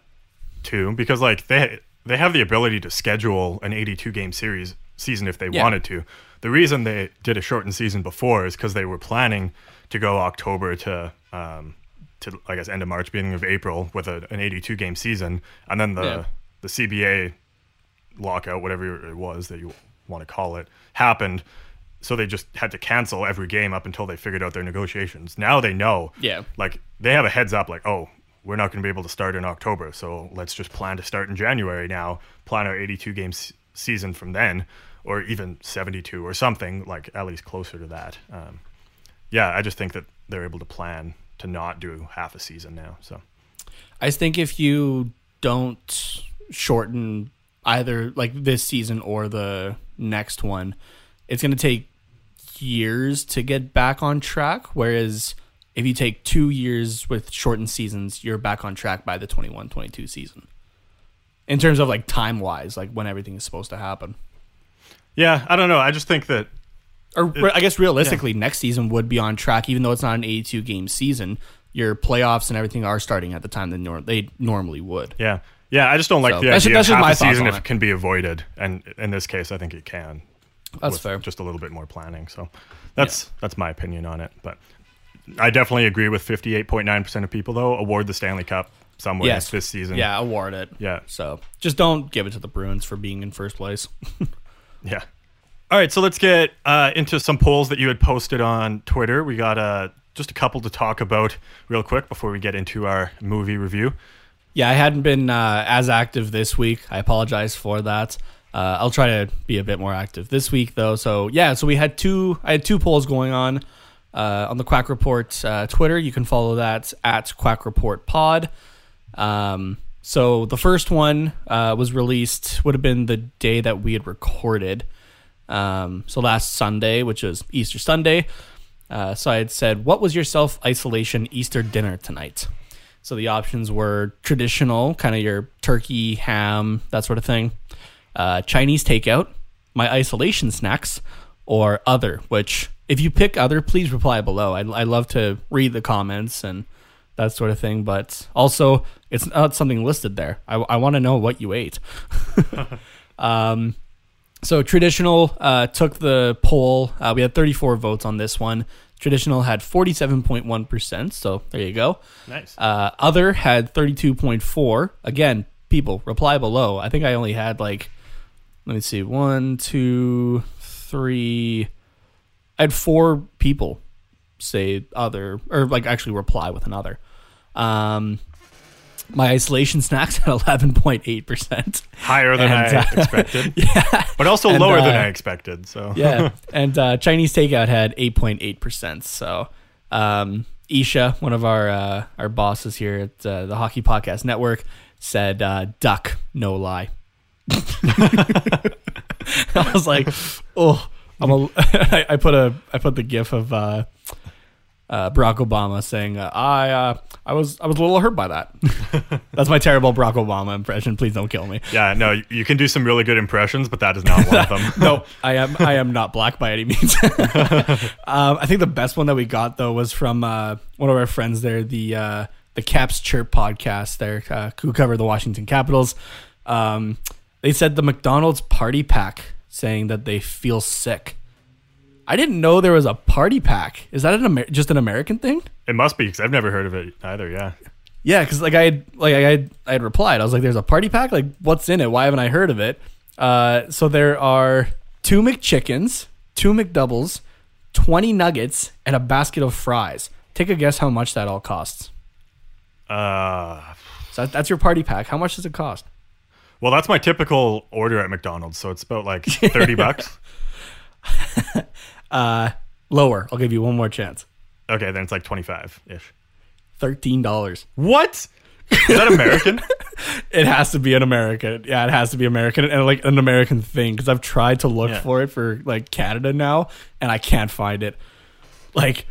to because like they they have the ability to schedule an 82 game series season if they Yeah. wanted to. The reason they did a shortened season before is because they were planning to go October to um, to I guess end of March, beginning of April with a, an 82 game season, and then the Yeah. the CBA lockout, whatever it was that you want to call it, happened. So they just had to cancel every game up until they figured out their negotiations. Now they know Yeah. like they have a heads up like oh we're not going to be able to start in october so let's just plan to start in january now plan our 82 game s- season from then or even 72 or something like at least closer to that um, yeah i just think that they're able to plan to not do half a season now so I think if you don't shorten either like this season or the next one, it's going to take years to get back on track. Whereas if you take two years with shortened seasons, you're back on track by the 21 22 season. In terms of like time wise, like when everything is supposed to happen. Yeah i don't know i just think that Or I guess realistically, next season would be on track, even though it's not an 82 game season. Your playoffs and everything are starting at the time that nor- they normally would. yeah yeah i just don't like So the that's- idea that's of just my half a season if it. it can be avoided and in this case i think it can That's fair. Just a little bit more planning. So that's that's my opinion on it. But I definitely agree with 58.9% of people though award the Stanley Cup somewhere Yes. this season. Yeah, award it. Yeah. So just don't give it to the Bruins for being in first place. Yeah. All right, so let's get uh, into some polls that you had posted on Twitter. We got uh, just a couple to talk about real quick before we get into our movie review. Yeah, I hadn't been uh, as active this week. I apologize for that. Uh, I'll try to be a bit more active this week, though. So yeah, so we had two. I had two polls going on uh, on the Quack Report uh, Twitter. You can follow that at Quack Report Pod. Um, so the first one uh, was released would have been the day that we had recorded. Um, so last Sunday, which was Easter Sunday. Uh, so I had said, "What was your self isolation Easter dinner tonight?" So the options were traditional, kind of your turkey, ham, that sort of thing. Uh, Chinese takeout, my isolation snacks, or other. Which, if you pick other, please reply below. I I love to read the comments and that sort of thing. But also, it's not something listed there. I, I want to know what you ate. um, so traditional uh, took the poll. Uh, we had 34 votes on this one. Traditional had 47.1%. So there you go. Nice. Uh, other had 32.4. Again, people reply below. I think I only had like, let me see, one, two, three. I had four people say other, or like actually reply with another. Um, my isolation snacks at 11.8%. Higher than And, I uh, expected, yeah. but also and, lower than uh, I expected. So yeah. And uh, Chinese takeout had 8.8%. So um, Isha, one of our uh, our bosses here at uh, the Hockey Podcast Network, said uh, duck, no lie. I was like, oh, I'm a, I, I put a I put the gif of uh, Barack Obama saying uh, I uh, I was I was a little hurt by that. That's my terrible Barack Obama impression. Please don't kill me. yeah, no, you- you can do some really good impressions, but that is not one of them. no, I am I am not black by any means. um, I think the best one that we got though was from uh, one of our friends there, the uh, the Caps Chirp podcast there, uh, who cover the Washington Capitals. Um, they said the McDonald's party pack, saying that they feel sick. I didn't know there was a party pack. Is that an Amer- just an American thing? It must be because I've never heard of it either. Yeah. Yeah, because like I had like I had I had replied. I was like, "There's a party pack. Like, what's in it? Why haven't I heard of it?" Uh, so there are two McChickens, two McDoubles, twenty nuggets, and a basket of fries. Take a guess how much that all costs. Uh, So that, that's your party pack. How much does it cost? well, that's my typical order at McDonald's, so it's about like thirty bucks. Uh, lower. I'll give you one more chance. Okay, then it's like twenty-five ish. Thirteen dollars. What? Is that American? It has to be an American. Yeah, it has to be American and like an American thing because I've tried to look Yeah. for it for like Canada now and I can't find it. Like,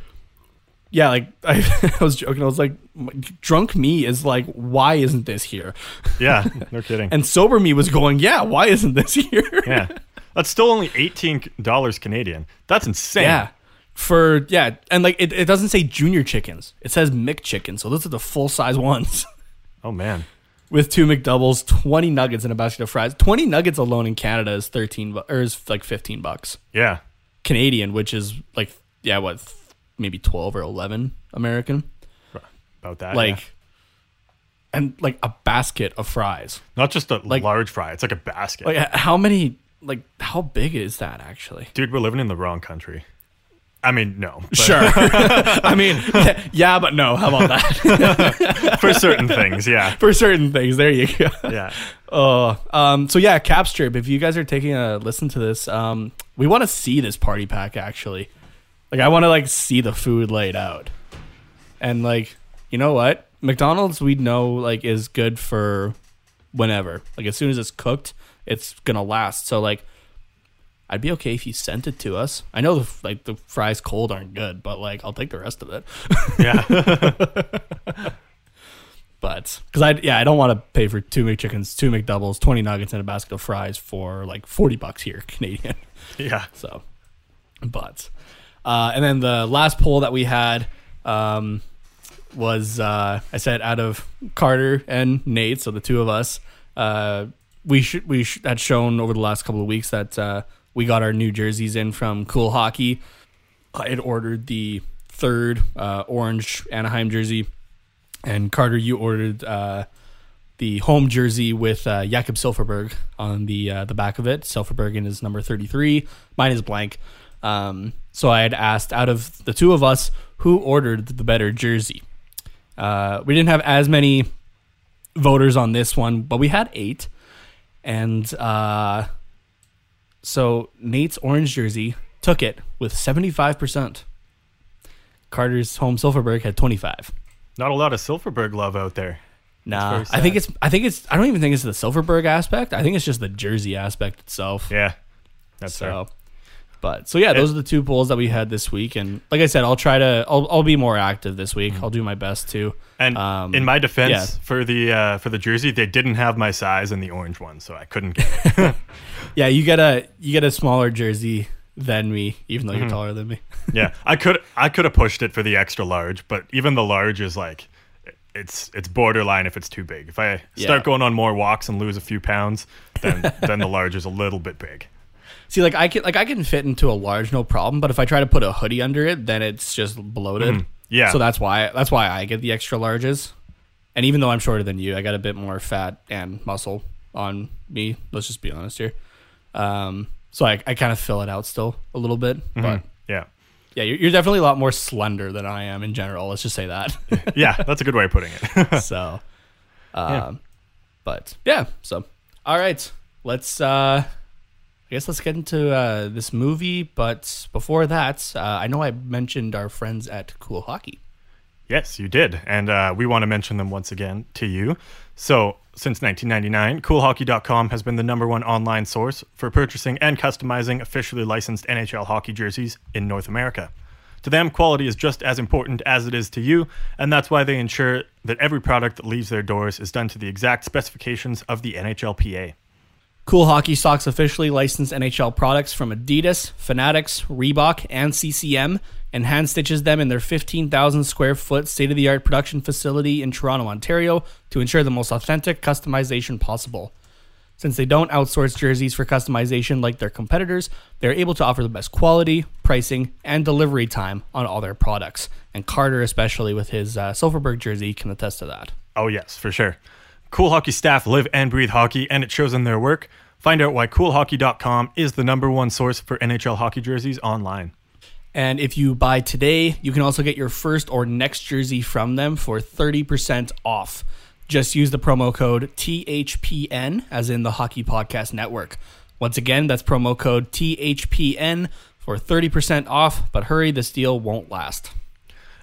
yeah, like I, I was joking. I was like, drunk me is like, why isn't this here? yeah, no kidding. And sober me was going, yeah, why isn't this here? yeah, that's still only eighteen dollars Canadian. That's insane. Yeah. For yeah, and like it, it doesn't say junior chickens. It says McChicken. So those are the full size ones. Oh man. with two McDoubles, 20 nuggets, and a basket of fries. 20 nuggets alone in Canada is 13 bu- or is like 15 bucks Yeah. Canadian, which is like yeah, what maybe 12 or 11 American. About that. Like yeah. and like a basket of fries. not just a like- large fry. It's like a basket. Like how many like how big is that actually? Dude, we're living in the wrong country. I mean, no. but Sure. I mean, yeah, but no. How about that? For certain things, yeah. For certain things, there you go. Yeah. Oh, um, so yeah, Caps Chirp. If you guys are taking a listen to this, um, we want to see this party pack actually. Like, I want to like see the food laid out, and like, you know what, McDonald's we know like is good for whenever. Like, as soon as it's cooked, it's gonna last. So like, I'd be okay if you sent it to us. I know the like the fries cold aren't good, but like I'll take the rest of it. Yeah. But because I yeah I don't want to pay for two McChickens, two McDoubles, twenty nuggets, and a basket of fries for like forty bucks here Canadian. yeah. So, but uh, and then the last poll that we had um, was uh, I said out of Carter and Nate, so the two of us, uh, we should we sh- had shown over the last couple of weeks that uh, we got our new jerseys in from Cool Hockey. I had ordered the third uh, orange Anaheim jersey, and Carter, you ordered uh, the home jersey with uh, Jakob Silfverberg on the uh, the back of it. Silfverberg in his number thirty three. Mine is blank. Um, so I had asked out of the two of us who ordered the better jersey. Uh, we didn't have as many voters on this one, but we had eight, and uh, so Nate's orange jersey took it with seventy five percent. Carter's home Silfverberg had twenty five. Not a lot of Silfverberg love out there. Nah, I think it's. I think it's. I don't even think it's the Silfverberg aspect. I think it's just the jersey aspect itself. Yeah, that's so, fair. But so yeah, those are the two polls that we had this week, and like I said, I'll try to. I'll, I'll be more active this week. I'll do my best to. And um, in my defense, yeah. for the uh, for the jersey, they didn't have my size in the orange one, so I couldn't get it. Yeah, you get a you get a smaller jersey than me, even though Mm-hmm. you're taller than me. yeah, I could I could have pushed it for the extra large, but even the large is like it's it's borderline if it's too big. If I start Yeah. going on more walks and lose a few pounds, then then the large is a little bit big. See, like I can like I can fit into a large, no problem. But if I try to put a hoodie under it, then it's just bloated. Mm-hmm. Yeah. So that's why that's why I get the extra larges. And even though I'm shorter than you, I got a bit more fat and muscle on me. Let's just be honest here. Um, so I, I kind of fill it out still a little bit, but Yeah. yeah, you're, you're definitely a lot more slender than I am in general. Let's just say that. Yeah, that's a good way of putting it. so, um, but yeah. So, all right, let's. Uh, I guess let's get into uh, this movie. But before that, uh, I know I mentioned our friends at Cool Hockey. Yes, you did. And uh, we want to mention them once again to you. So, since 1999, CoolHockey.com has been the number one online source for purchasing and customizing officially licensed NHL hockey jerseys in North America. To them, quality is just as important as it is to you, and that's why they ensure that every product that leaves their doors is done to the exact specifications of the NHLPA. Cool Hockey stocks officially licensed NHL products from Adidas, Fanatics, Reebok, and CCM, and hand stitches them in their 15,000 square foot state of the art production facility in Toronto, Ontario, to ensure the most authentic customization possible. Since they don't outsource jerseys for customization like their competitors, they're able to offer the best quality, pricing, and delivery time on all their products. And Carter, especially with his uh, Silfverberg jersey, can attest to that. Oh, yes, for sure. Cool Hockey staff live and breathe hockey, and it shows in their work. Find out why CoolHockey.com is the number one source for NHL hockey jerseys online. And if you buy today, you can also get your first or next jersey from them for 30% off. Just use the promo code THPN, as in the Hockey Podcast Network. Once again, that's promo code THPN for 30% off, but hurry, this deal won't last.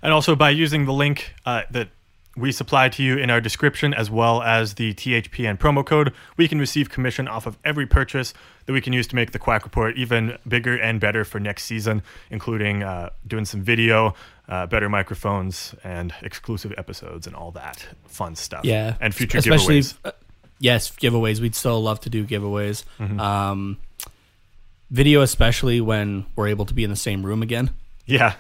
And also by using the link uh, that we supply to you in our description, as well as the THPN promo code, we can receive commission off of every purchase that we can use to make the Quack Report even bigger and better for next season, including uh, doing some video, uh, better microphones, and exclusive episodes, and all that fun stuff. Yeah. and future Especially, giveaways. uh, yes, giveaways. We'd still love to do giveaways. Um, video, especially when we're able to be in the same room again. Yeah,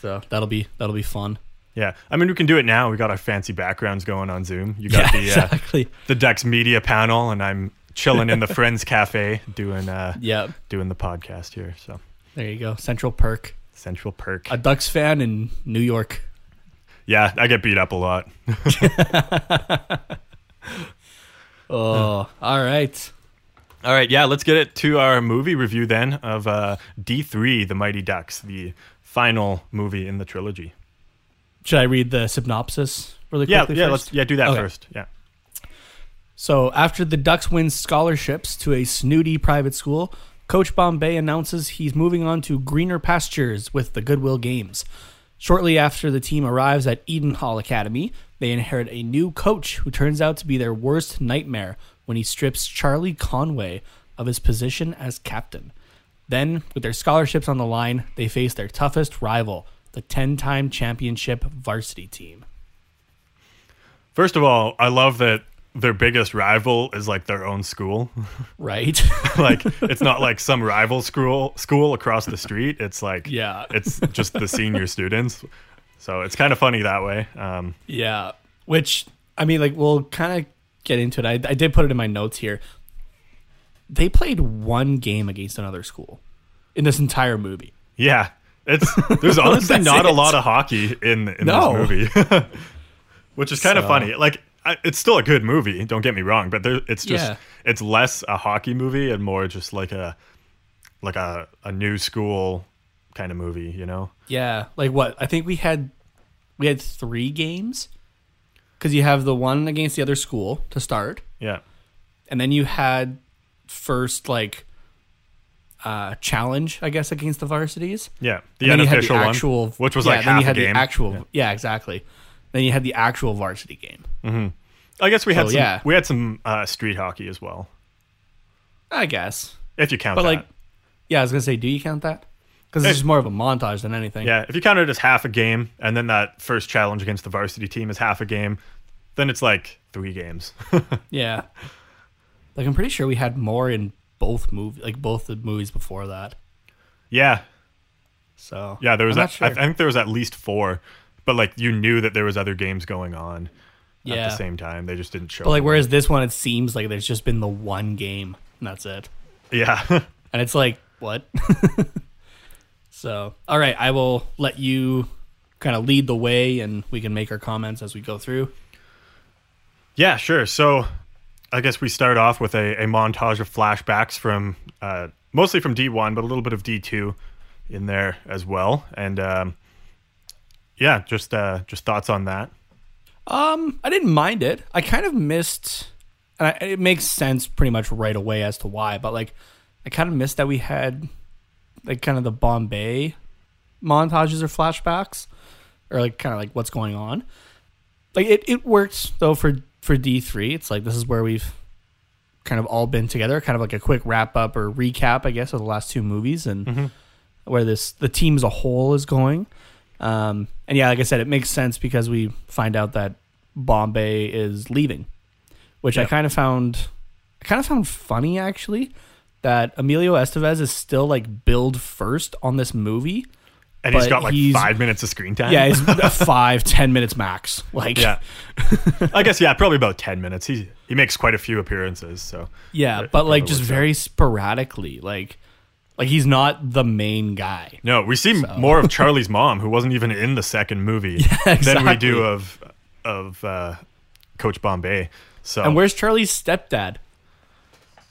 So that'll be that'll be fun. Yeah. I mean, we can do it now. We got our fancy backgrounds going on Zoom. You got Yeah, the uh, exactly. the Dex Media panel, and I'm chilling in the Friends Cafe doing uh, Yeah, doing the podcast here. So there you go. Central Perk. Central Perk. a Ducks fan in New York. Yeah, I get beat up a lot. Oh, all right. All right, yeah, let's get it to our movie review then of uh, D3, The Mighty Ducks, the final movie in the trilogy. Should I read the synopsis really Yeah, quickly? yeah, first? let's yeah do that Okay. first. Yeah, So, after the Ducks win scholarships to a snooty private school, Coach Bombay announces he's moving on to greener pastures with the Goodwill Games. Shortly after the team arrives at Eden Hall Academy, they inherit a new coach who turns out to be their worst nightmare when he strips Charlie Conway of his position as captain. Then, with their scholarships on the line, they face their toughest rival, the 10 time championship varsity team. First of all, I love that their biggest rival is like their own school. Right? like it's not like some rival school school across the street. It's like Yeah. it's just the senior students. So it's kind of funny that way. Um, Yeah, which I mean, like we'll kind of get into it. I, I did put it in my notes here. they played one game against another school in this entire movie. Yeah, it's there's honestly not a lot of hockey in in No. this movie, which is kind of funny. Like, I, it's still a good movie. Don't get me wrong, but there, it's just Yeah. it's less a hockey movie and more just like a like a a new school kind of movie. You know? Yeah, like what? I think we had we had three games because you have the one against the other school to start, Yeah, and then you had first like uh challenge, I guess, against the varsities. yeah. The And then you had unofficial the one, which was yeah, like then half you had a game. the actual, yeah. exactly. Then you had the actual varsity game. I guess we had So, some yeah. we had some uh, street hockey as well, I guess, if you count but that. like, yeah, I was gonna say, do you count that? Because it's just more of a montage than anything. Yeah, if you count it as half a game, and then that first challenge against the varsity team is half a game, then it's like three games. Yeah. Like I'm pretty sure we had more in both movies, like both the movies before that. yeah, So yeah. There was, sure. I think there was at least four, but like you knew that there was other games going on yeah. at the same time. They just didn't show. But like, whereas this one, it seems like there's just been the one game, and that's it. yeah, And it's like, what? so, all right, I will let you kind of lead the way, and we can make our comments as we go through. yeah, sure. So, I guess we start off with a, a montage of flashbacks from uh, mostly from D one, but a little bit of D two in there as well, and um, yeah, just uh, just thoughts on that. Um, I didn't mind it. I kind of missed, and I, it makes sense pretty much right away as to why. But like, I kind of missed that we had like kind of the Bombay montages or flashbacks, or like kind of like what's going on. Like it, it worked though for for D three. It's like this is where we've kind of all been together, kind of like a quick wrap up or recap, I guess, of the last two movies and where this the team as a whole is going. Um, and yeah, like I said, it makes sense because we find out that Bombay is leaving, which I kind of found, I kind of found funny actually that Emilio Estevez is still like billed first on this movie. And he's got like he's- five minutes of screen time. Yeah, it's five, ten minutes max. Like, yeah. I guess yeah, probably about ten minutes. He he makes quite a few appearances, so yeah, It but like just works out. very sporadically. Like, like he's not the main guy. no, we see more of Charlie's mom, who wasn't even in the second movie, than we do of of uh, Coach Bombay. So And where's Charlie's stepdad?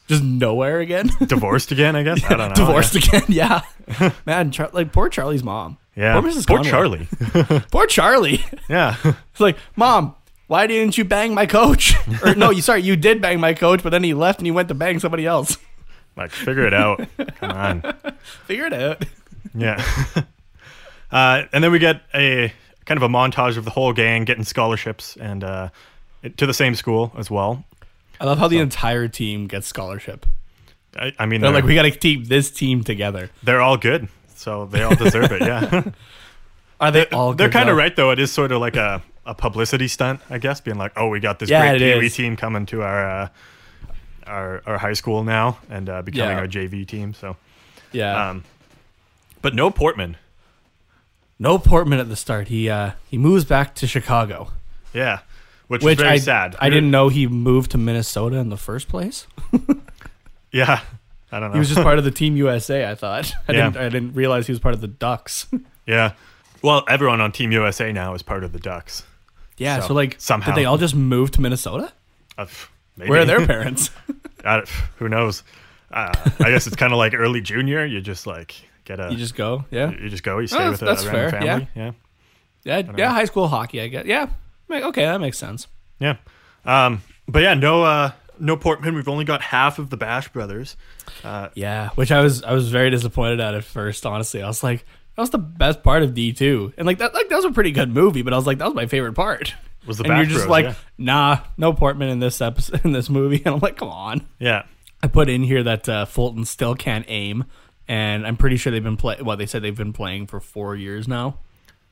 Just nowhere again. divorced again? I guess I don't know. Divorced again. Yeah, man. Char- like poor Charlie's mom. Yeah, Poor Mrs. poor Conway. Charlie. Poor Charlie. yeah, It's like, mom, why didn't you bang my coach? or no, you sorry, you did bang my coach, but then he left and he went to bang somebody else. like figure it out. Come on. Figure it out. Yeah. uh, and then we get a kind of a montage of the whole gang getting scholarships and uh, to the same school as well. I love how the entire team gets scholarship. I, I mean, They're they're, like, we got to keep this team together. they're all good, so they all deserve it. Yeah. Are they all? They're kind of right though. It is sort of like a, a publicity stunt, I guess, being like, "Oh, we got this Yeah, great Pee team coming to our uh, our our high school now and uh, becoming Yeah. our JV team." So, Yeah. um, but no Portman. no Portman at the start. He uh he moves back to Chicago, Yeah, which, which is very I sad. I didn't know he moved to Minnesota in the first place. Yeah, I don't know. He was just part of the Team USA. I thought. I Yeah. didn't. I didn't realize he was part of the Ducks. yeah. Well, everyone on Team USA now is part of the Ducks. yeah. So, So, like, somehow. did they all just move to Minnesota? Uh, maybe. Where are their parents? I- who knows? Uh, I guess it's kind of like early junior. You just like get a. you just go. Yeah. you just go. You stay Oh, with a that's random fair, family. Yeah. Yeah. Yeah. High school hockey. I guess. Yeah. Okay, that makes sense. Yeah. Um, but yeah, no, uh, no Portman. We've only got half of the Bash brothers. Uh, Yeah, which I was I was very disappointed at at first. Honestly, I was like, that was the best part of D two, and like that like that was a pretty good movie. But I was like, that was my favorite part. Was the and you're Bash just Bros, like, yeah. nah, no Portman in this episode in this movie, and I'm like, come on. yeah. I put in here that uh, Fulton still can't aim, and I'm pretty sure they've been play. Well, they said they've been playing for four years now.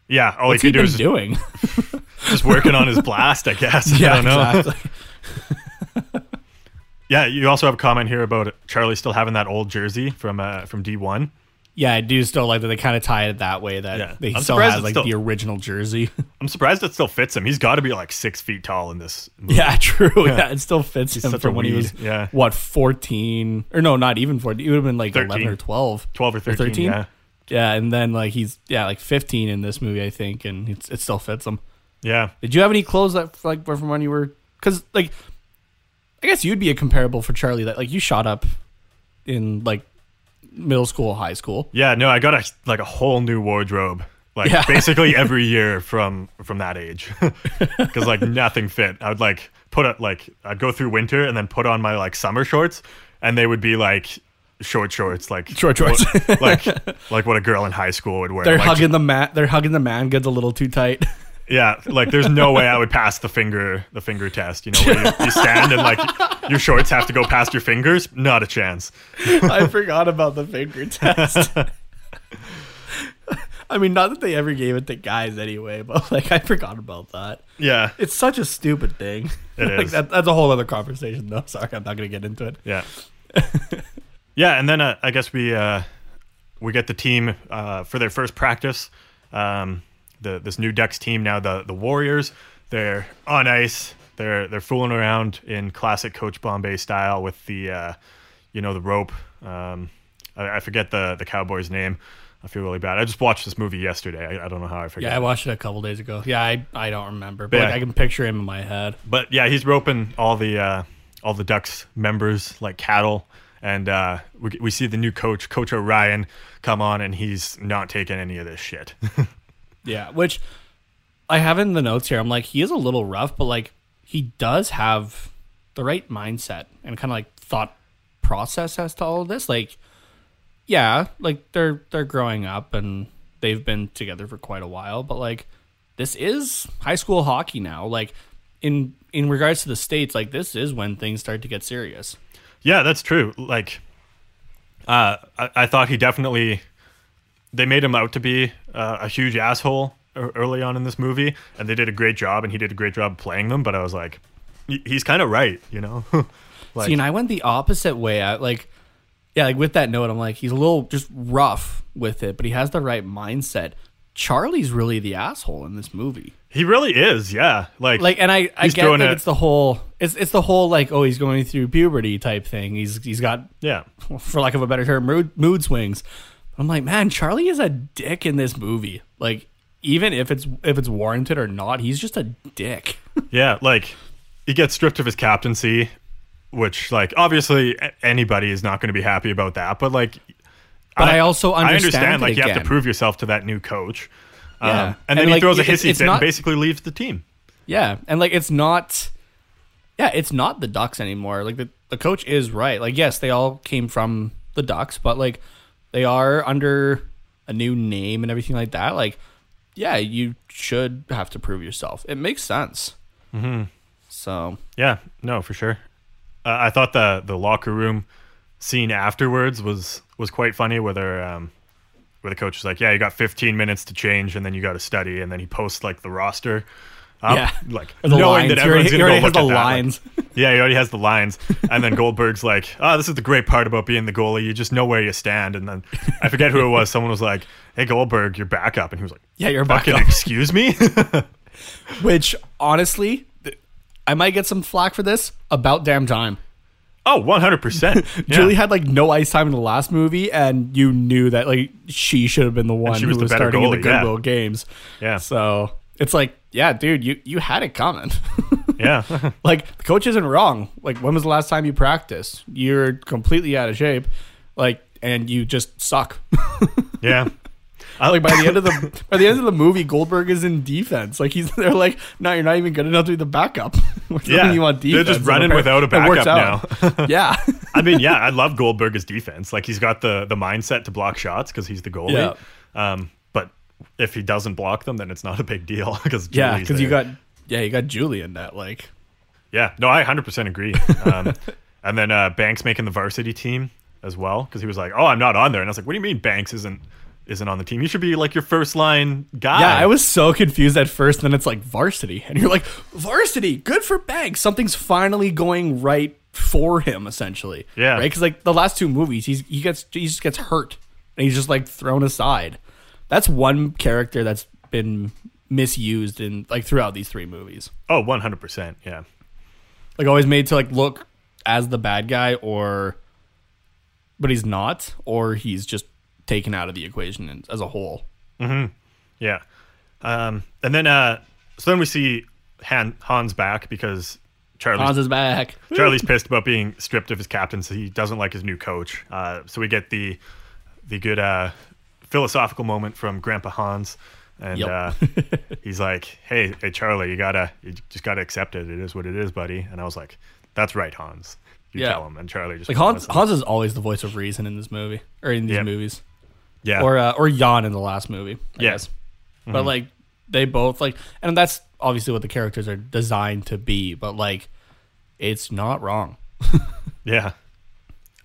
Yeah. All What's he could do been is doing? just working on his blast, I guess. I don't know. exactly. Yeah. You also have a comment here about Charlie still having that old jersey from uh, from D one. Yeah, I do still like that they kind of tie it that way that Yeah. they I'm still it's like still- the original jersey. I'm surprised it still fits him. He's got to be like six feet tall in this. Movie. yeah, true. Yeah. it still fits him such from when he was Yeah. what fourteen or no, not even fourteen. He would have been like 13. eleven or twelve. 12 or 13. 13? Yeah. Yeah, and then like he's yeah like fifteen in this movie, I think, and it's, it still fits him. Yeah. Did you have any clothes that like were from when you were? Because like, I guess you'd be a comparable for Charlie. That like you shot up in like middle school, high school. Yeah. No, I got a like a whole new wardrobe. Like Yeah. basically every year from from that age, because like nothing fit. I would like put it like I'd go through winter and then put on my like summer shorts, and they would be like short shorts, like Short shorts. what- like like what a girl in high school would wear. They're like, hugging the man. They're hugging the man goods a little too tight. Yeah, like there's no way I would pass the finger the finger test. You know, where you, you stand and like your shorts have to go past your fingers. Not a chance. I forgot about the finger test. I mean, not that they ever gave it to guys anyway, but like I forgot about that. Yeah, It's such a stupid thing. It like is. that, that's a whole other conversation, though. Sorry, I'm not going to get into it. yeah, yeah. And then uh, I guess we uh, we get the team uh, for their first practice. Um, the this new Ducks team now the the Warriors. They're on ice. They're they're fooling around in classic Coach Bombay style with the uh, you know the rope. Um, I, I forget the the Cowboys name. I feel really bad. I just watched this movie yesterday. I, I don't know how I forget. Yeah, I watched it a couple days ago. Yeah, I, I don't remember, but like, I can picture him in my head. but yeah, he's roping all the uh, all the Ducks members like cattle, and uh, we we see the new coach, Coach Orion, come on, and he's not taking any of this shit. Yeah, which I have in the notes here. I'm like, he is a little rough, but like he does have the right mindset and kind of like thought process as to all of this. Like, yeah, like they're they're growing up and they've been together for quite a while, but like this is high school hockey now. Like in in regards to the states, like this is when things start to get serious. yeah, that's true. Like, uh, I, I thought he definitely they made him out to be uh, a huge asshole early on in this movie, and they did a great job, and he did a great job playing them. But I was like, he's kind of right, you know. like, See, and I went the opposite way. I like, yeah, like with that note, I'm like, he's a little just rough with it, but he has the right mindset. Charlie's really the asshole in this movie. he really is, yeah. Like, Like, and I, I get that it- it's the whole, it's it's the whole like, oh, he's going through puberty type thing. He's he's got, yeah, for lack of a better term, mood, mood swings. I'm like, man, Charlie is a dick in this movie. Like, even if it's if it's warranted or not, he's just a dick. Yeah, like he gets stripped of his captaincy, which like obviously anybody is not going to be happy about that. But like, But I also I understand understand it like you have to prove yourself to that new coach. Yeah. Um, and And, then he like, throws a hissy fit not- and basically leaves the team. Yeah, and like it's not Yeah, it's not the Ducks anymore. Like the the coach is right. Like yes, they all came from the Ducks, but like they are under a new name and everything like that. Like yeah, you should have to prove yourself. It makes sense. Mm-hmm. So Yeah, no, for sure. Uh, I thought the the locker room scene afterwards was was quite funny. Where they're, um, where the coach was like, "Yeah, you got 15 minutes to change, and then you got to study," and then he posts like the roster. Up, Yeah. like the knowing lines. that He already- everyone's gonna already go has look the at that, like, lines. Yeah, he already has the lines. And then Goldberg's like, oh, this is the great part about being the goalie. You just know where you stand. And then I forget who it was. Someone was like, hey, Goldberg, you're back up. And he was like, yeah, you're back up. excuse me? Which honestly, I might get some flack for this. About damn time. oh, 100%. Yeah. Julie had like no ice time in the last movie, and you knew that like she should have been the one she who was was, the starting in the goalie, yeah. Goodwill games. Yeah. So it's like, yeah, dude, you you had it coming. Yeah. like the coach isn't wrong. Like when was the last time you practiced? You're completely out of shape. Like and you just suck. yeah. I, like by the end of the by the end of the movie, Goldberg is in defense. Like he's they're like, no, you're not even good enough to be the backup. Yeah. you on They're just running without a backup out. yeah. I mean, yeah, I love Goldberg as defense. Like he's got the the mindset to block shots because he's the goalie. Um, but if he doesn't block them, then it's not a big deal because Yeah, because you got yeah, you got Julie in that. Like Yeah, no, I 100% agree. Um, and then uh, Banks making the varsity team as well because he was like, "Oh, I'm not on there," and I was like, "What do you mean Banks isn't isn't on the team? You should be like your first line guy." Yeah, I was so confused at first. Then it's like varsity, and you're like, varsity, good for Banks. Something's finally going right for him, essentially. Yeah. right. Because like the last two movies, he's he gets he just gets hurt and he's just like thrown aside. That's one character that's been misused in like throughout these three movies. Oh, 100%. Yeah. Like always made to like look as the bad guy or but he's not or he's just taken out of the equation as a whole. Yeah. Um, and then, uh, so then we see Han, Hans back because Charlie's, Hans is back. Charlie's pissed about being stripped of his captaincy. He doesn't like his new coach. Uh, so we get the, the good, uh, philosophical moment from Grandpa Hans. And, Yep. uh, he's like, Hey, hey, Charlie, you gotta, you just gotta accept it. It is what it is, buddy. And I was like, that's right, Hans. You Yeah. tell him. And Charlie just Like Hans listen. Hans is always the voice of reason in this movie or in these Yep. movies. yeah. or uh, or Jan in the last movie. I Yeah. guess. But like they both like, and that's obviously what the characters are designed to be. But like, it's not wrong. Yeah,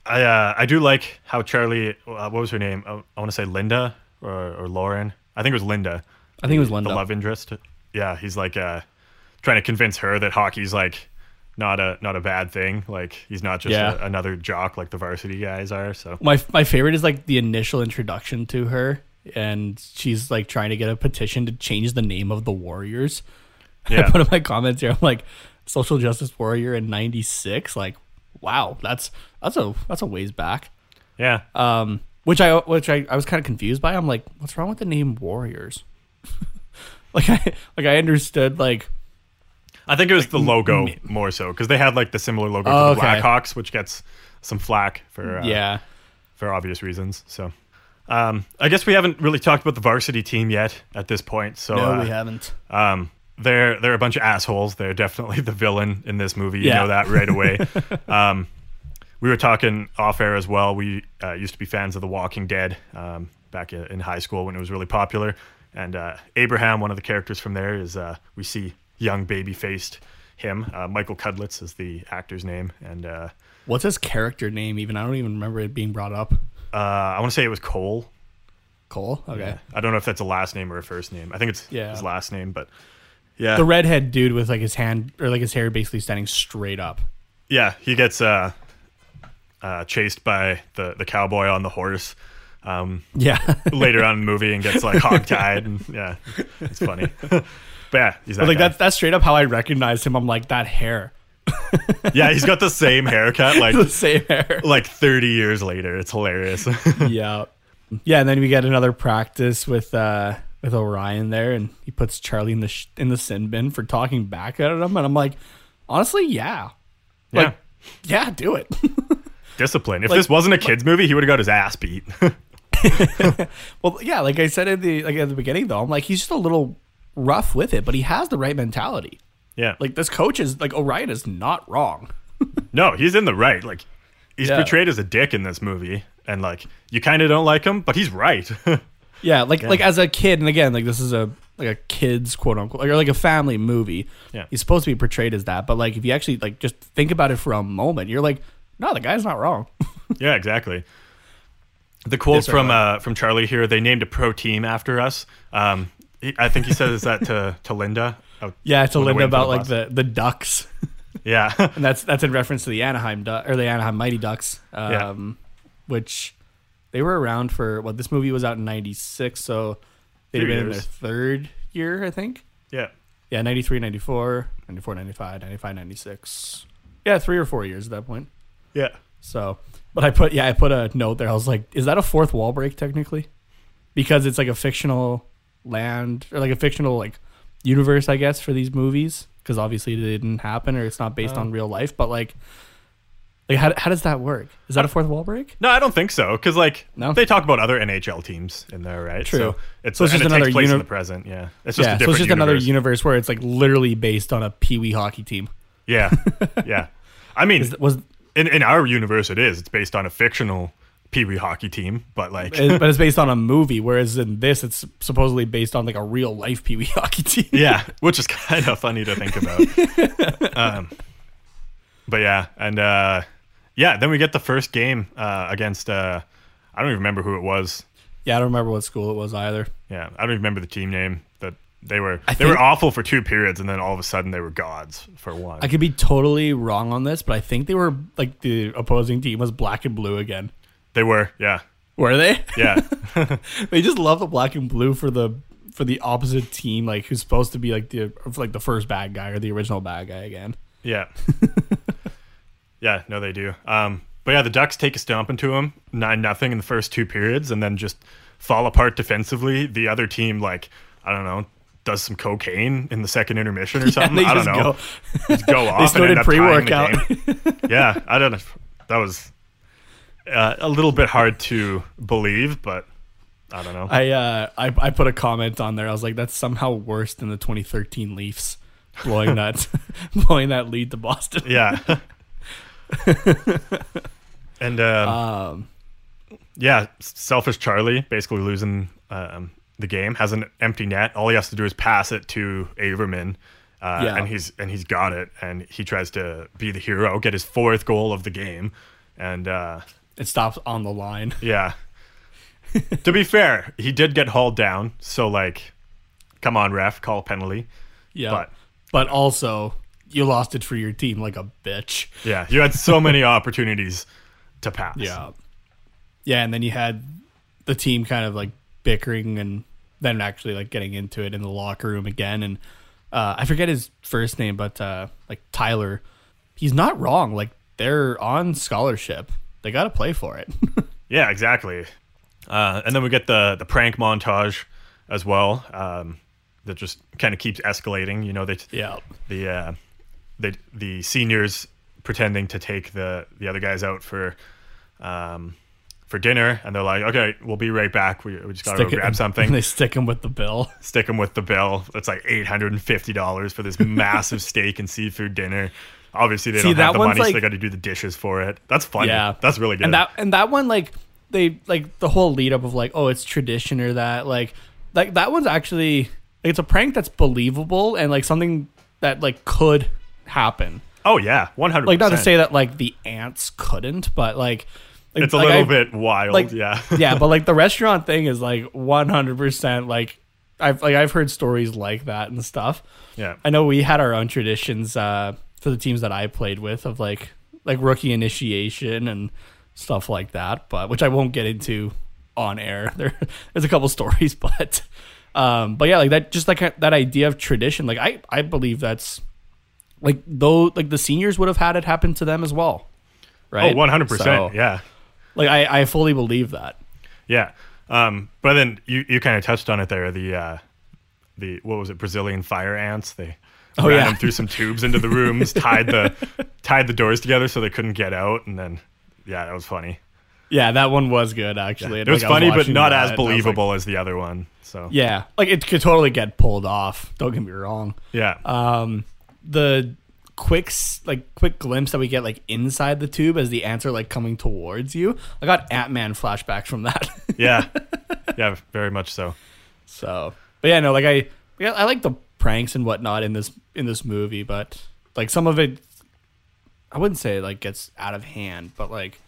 I uh, I do like how Charlie. Uh, what was her name? I, I want to say Linda or, or Lauren. I think it was Linda, I think it was Linda. the love interest. Yeah, he's like uh, trying to convince her that hockey's like not a not a bad thing. Like he's not just Yeah. a, another jock like the varsity guys are. So My my favorite is like the initial introduction to her, and she's like trying to get a petition to change the name of the Warriors. Yeah. I put in my comments here. I'm like, social justice warrior in '96. Like, wow, that's that's a that's a ways back. yeah, Um, which I which I, I was kind of confused by. I'm like, what's wrong with the name Warriors? like I like I understood like I think it was the logo more so because they had like the similar logo Oh, to the okay. Blackhawks, which gets some flack for uh, yeah for obvious reasons. So. Um, I guess we haven't really talked about the varsity team yet at this point. So no uh, we haven't Um, they're they're a bunch of assholes. They're definitely the villain in this movie. You Yeah. know that right away. um, we were talking off air as well. We uh, used to be fans of The Walking Dead um, back in high school when it was really popular. And uh, Abraham, one of the characters from there, is uh, we see young baby faced him. Uh, Michael Cudlitz is the actor's name, and uh, what's his character name even I don't even remember it being brought up uh, I want to say it was Cole. Cole okay I don't know if that's a last name or a first name. I think it's Yeah. his last name, but yeah, the redhead dude with like his hand or like his hair basically standing straight up Yeah, he gets uh, uh, chased by the, the cowboy on the horse um, yeah later on in the movie and gets like hog-tied. And, yeah, it's funny. but yeah, he's that but like guy. that's that's straight up how I recognized him I'm like that hair Yeah, he's got the same haircut like the same hair like 30 years later. It's hilarious. yeah yeah and then we get another practice with uh with Orion there and he puts Charlie in the sh- in the sin bin for talking back at him and I'm like honestly yeah yeah, Like, yeah do it discipline. If like- this wasn't a kids movie, he would have got his ass beat. Well, yeah, like I said at the like at the beginning though, I'm like he's just a little rough with it, but he has the right mentality. yeah, Like this coach is like Orion is not wrong. no, he's in the right. Like he's Yeah. portrayed as a dick in this movie, and like you kind of don't like him, but he's right. Yeah, like like as a kid, and again, like this is a like a kids quote unquote or like a family movie. Yeah. he's supposed to be portrayed as that, but like if you actually like just think about it for a moment, you're like, no, the guy's not wrong. Yeah, exactly. The quote Yes, from uh, from Charlie here: "They named a pro team after us." Um, he, I think he says that to to Linda. Oh, yeah, to Linda about the like the the ducks, yeah, and that's that's in reference to the Anaheim du- or the Anaheim Mighty Ducks, um, which they were around for what this movie was out in '96, so they'd Few been in their third year, I think. yeah, Yeah, 93, 94, 94, 95, 95, 96. Yeah, three or four years at that point. yeah. So, but I put, yeah, I put a note there. I was like, is that a fourth wall break technically? Because it's like a fictional land or like a fictional like universe, I guess, for these movies. Because obviously they didn't happen or it's not based Oh. on real life. But like, like how, how does that work? Is that a fourth wall break? No, I don't think so. Because like No? they talk about other NHL teams in there, right? True. So it's, So it's just it another takes place in the present. Yeah, it's just yeah, a so it's just another universe. universe where it's like literally based on a pee wee hockey team. yeah, yeah. I mean, Is, was in in our universe, it is. It's based on a fictional Pee Wee hockey team, but like, it- but it's based on a movie, whereas in this, it's supposedly based on like a real life Pee Wee hockey team. yeah, which is kind of funny to think about. um, but yeah, and uh, yeah, then we get the first game uh, against. Uh, I don't even remember who it was. Yeah, I don't remember what school it was either. Yeah, I don't even remember the team name. That they were I they were awful for two periods, and then all of a sudden they were gods for one. I could be totally wrong on this, but I think they were like the opposing team was black and blue again. they were, yeah, Were they? Yeah, they just love the black and blue for the for the opposite team, like who's supposed to be like the like the first bad guy or the original bad guy again. yeah, yeah. No, they do. Um, but yeah, the Ducks take a stomp into them, nine nothing in the first two periods, and then just fall apart defensively. The other team, like I don't know, does some cocaine in the second intermission or something. they I don't just know. go- Just go off. and started end up tying the pre-workout. game. yeah, I don't know. That was uh, a little bit hard to believe, but I don't know. I uh I, I put a comment on there. I was like, that's somehow worse than the 2013 Leafs blowing that blowing that lead to Boston. yeah. and um, Um, yeah, selfish Charlie basically losing um, the game has an empty net. All he has to do is pass it to Averman, uh, Yeah. and he's and he's got it. And he tries to be the hero, get his fourth goal of the game, and uh, it stops on the line. yeah. to be fair, he did get hauled down. So like, come on, ref, call a penalty. Yeah, But- but also you lost it for your team like a bitch. Yeah, you had so many opportunities to pass. Yeah. Yeah, and then you had the team kind of like bickering and then actually like getting into it in the locker room again. And uh, I forget his first name, but uh, like Tyler, he's not wrong. Like they're on scholarship. They got to play for it. Yeah, exactly. Uh, and then we get the the prank montage as well. Um, that just kind of keeps escalating. You know, they yeah. the uh, the the seniors pretending to take the the other guys out for um, for dinner, and they're like, "Okay, we'll be right back. We, we just gotta go Stick it- grab something." they stick him with the bill. Stick them with the bill. It's like eight hundred and fifty dollars for this massive steak and seafood dinner. Obviously, they See, don't have the money, so like- they got to do the dishes for it. That's funny. Yeah. that's really good. And that and that one like they like the whole lead up of like oh it's tradition or that like like that one's actually like, it's a prank that's believable and like something that like could happen. oh yeah, one hundred. Like not to say that like the ants couldn't, but like, like it's a like, little I- bit wild. like yeah, yeah, but like the restaurant thing is like one hundred percent like I've like I've heard stories like that and stuff. yeah. I know we had our own traditions uh, for the teams that I played with of like like rookie initiation and stuff like that, but which I won't get into on air. There, there's a couple stories, but um, but yeah, like that, just like that idea of tradition. Like I, I believe that's like though like the seniors would have had it happen to them as well, right? oh Oh, one hundred So, percent. Yeah, Like I, I fully believe that. yeah. Um, but then you you kind of touched on it there. The uh, the what was it? Brazilian fire ants. They Oh, ran yeah. them through some tubes into the rooms, tied the tied the doors together so they couldn't get out, and then yeah, that was funny. Yeah, that one was good actually. It was Like, funny, but not as was like, believable as the other one. So yeah, like it could totally get pulled off. Don't get me wrong. yeah, um the quick like quick glimpse that we get like inside the tube as the ants are like coming towards you i got ant-man flashbacks from that. Yeah, yeah, very much so. so but yeah no like i yeah, i like the pranks and whatnot in this in this movie but like some of it i wouldn't say like gets out of hand but like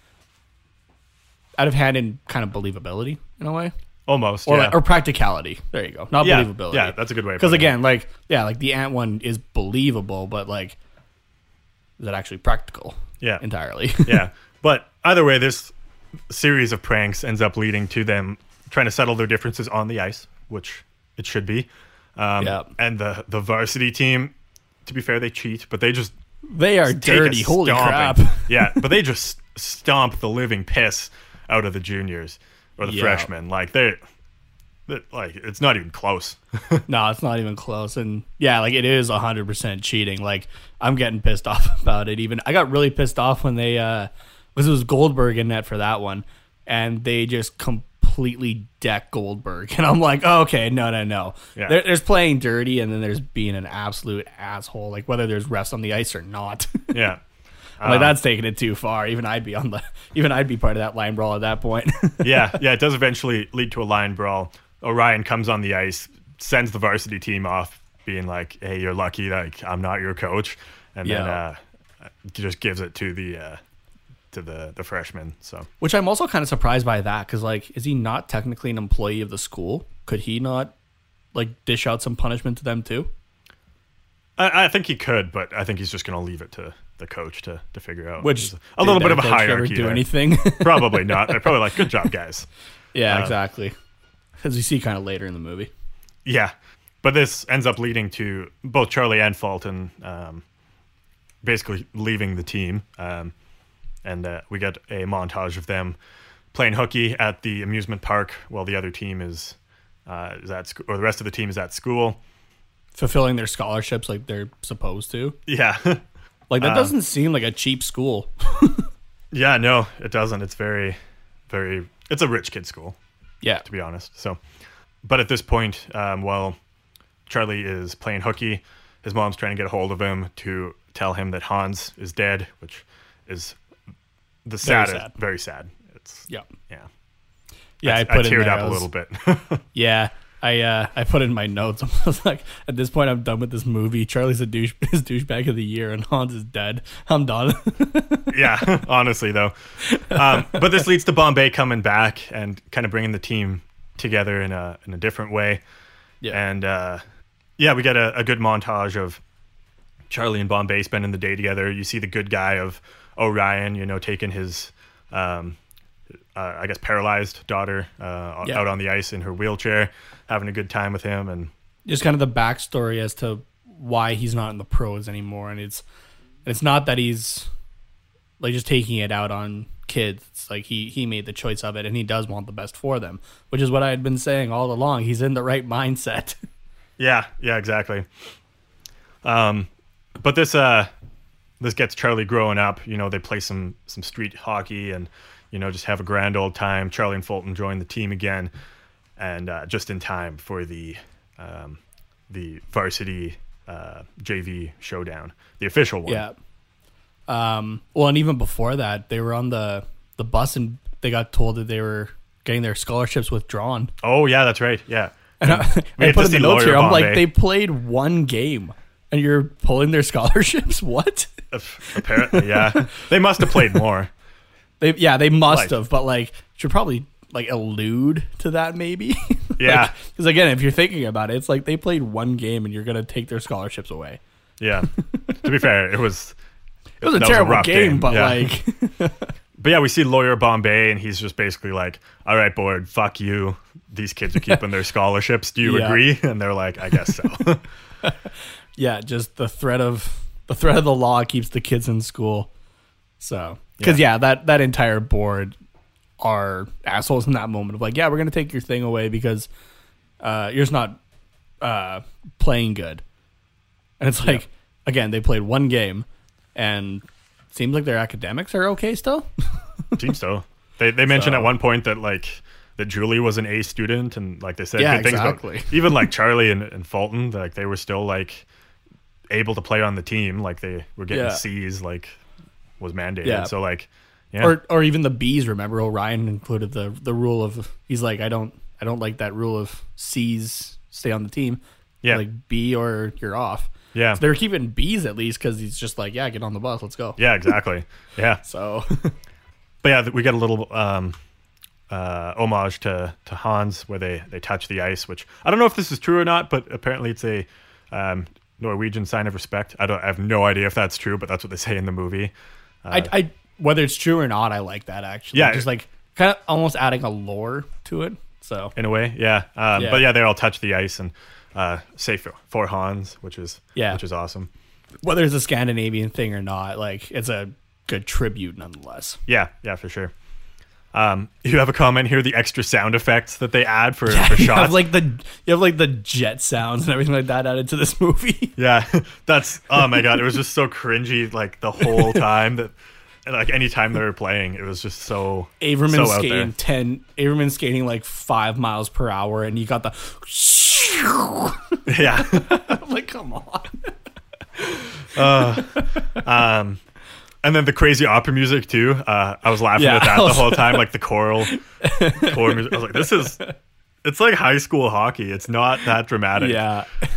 out of hand in kind of believability in a way Almost. or yeah. like, or practicality there you go not yeah, believability yeah, that's a good way. of because putting it. again like yeah like the ant one is believable but like is that actually practical yeah, entirely yeah. But either way, this series of pranks ends up leading to them trying to settle their differences on the ice, which it should be. Um, Yeah. And the the varsity team, to be fair, they cheat, but they just they are dirty holy crap yeah, but they just stomp the living piss out of the juniors or the Yeah. freshmen. Like they, they- like it's not even close. no it's not even close and yeah like it is 100% cheating like i'm getting pissed off about it even i got really pissed off when they uh because it was goldberg in net for that one and they just completely deck goldberg and i'm like oh, okay no no no Yeah. there, there's playing dirty and then there's being an absolute asshole like whether there's refs on the ice or not yeah. I'm like Um, that's taking it too far. Even I'd be on the even I'd be part of that line brawl at that point. yeah, yeah, it does eventually lead to a line brawl. Orion comes on the ice, sends the varsity team off, being like, "Hey, you're lucky. Like, I'm not your coach," and then uh, just gives it to the uh, to the the freshman. So Which I'm also kind of surprised by that because like, is he not technically an employee of the school? Could he not like dish out some punishment to them too? I, I think he could, but I think he's just going to leave it to the coach to to figure out. Which a little bit of a their coach ever hierarchy. Do there. anything? probably not. They're probably like, good job, guys. yeah, Uh, exactly. As you see, kind of later in the movie. Yeah, but this ends up leading to both Charlie and Fulton um, basically leaving the team, um, and uh, we get a montage of them playing hooky at the amusement park while the other team is uh, is at school, or the rest of the team is at school. Fulfilling their scholarships like they're supposed to. Yeah, Like that Uh, doesn't seem like a cheap school. yeah, no, it doesn't. It's very, very. It's a rich kid school. Yeah. to be honest. So, but at this point, um, while Charlie is playing hooky, his mom's trying to get a hold of him to tell him that Hans is dead, which is the Very sad, very sad. It's Yeah. yeah, Yeah, I, I, put I in teared there, up I a was- little bit. Yeah, I uh, I put in my notes. I was like, at this point, I'm done with this movie. Charlie's a douche, his douchebag of the year, and Hans is dead. I'm done. yeah, honestly though. Um, but this leads to Bombay coming back and kind of bringing the team together in a in a different way. yeah, And uh, yeah, we get a, a good montage of Charlie and Bombay spending the day together. You see the good guy of Orion, you know, taking his, um, uh, I guess, paralyzed daughter uh, Yeah. out on the ice in her wheelchair, having a good time with him. And just kind of the backstory as to why he's not in the pros anymore, and it's it's not that he's like just taking it out on kids. It's like he he made the choice of it, and he does want the best for them, which is what I had been saying all along. He's in the right mindset. yeah, yeah, exactly. Um, but this uh, this gets Charlie growing up. You know, they play some some street hockey and you know just have a grand old time. Charlie and Fulton join the team again, and uh, just in time for the um, the varsity uh, JV showdown, the official one. Yeah. Um. Well, and even before that, they were on the the bus and they got told that they were getting their scholarships withdrawn. Oh yeah, that's right. Yeah. And I, We I put in the notes here. I'm like, they played one game, and you're pulling their scholarships. What? Apparently, yeah. they must have played more. They yeah, they must Like- have, but like should probably like allude to that maybe. Yeah. Because again, if you're thinking about it, it's like they played one game and you're gonna take their scholarships away. Yeah. to be fair, it was It was a That was a terrible game, game, but yeah. like But yeah, we see lawyer Bombay, and he's just basically like, "All right, board, fuck you. These kids are keeping their scholarships. Do you Yeah. agree?" And they're like, "I guess so." yeah, just the threat of the threat of the law keeps the kids in school. So because yeah. that that entire board are assholes in that moment of like, yeah, we're gonna take your thing away because uh, you're just not uh, playing good. And it's like again, they played one game, and seems like their academics are okay still. Seems so. They they mentioned So- at one point that like that Julie was an A student, and like they said Yeah, good things exactly. about even like Charlie and, and Fulton. Like they were still like able to play on the team. Like they were getting Yeah. C's. Like was mandated. Yeah. So like yeah. or or even the bees. Remember, Orion included the the rule of he's like, I don't I don't like that rule of C's stay on the team. Yeah. like B or you're off. yeah. So they're keeping bees at least because he's just like, yeah, get on the bus, let's go. yeah. Exactly. Yeah. So But yeah, we get a little um, uh, homage to, to Hans where they, they touch the ice, which I don't know if this is true or not, but apparently it's a um, Norwegian sign of respect. I don't I have no idea if that's true, but that's what they say in the movie. I, I whether it's true or not, I like that actually. Yeah. just like kind of almost adding a lore to it. So In a way, yeah. Um, Yeah. But yeah, they all touch the ice and uh, say for, for Hans, which is Yeah. which is awesome. whether it's a Scandinavian thing or not, like it's a good tribute nonetheless. Yeah, yeah, for sure. Um, you have a comment here: the extra sound effects that they add for, for you shots. have like the you have like the jet sounds and everything like that added to this movie. Yeah, that's oh my god, it was just so cringy like the whole time that like anytime they were playing, it was just so Averman so skating ten. Averman skating like five miles per hour, and you got the. Yeah. I'm like, come on. um and then the crazy opera music too. Uh I was laughing Yeah, at that I the whole time, like the choral choral music. I was like, this is it's like high school hockey. It's not that dramatic. Yeah,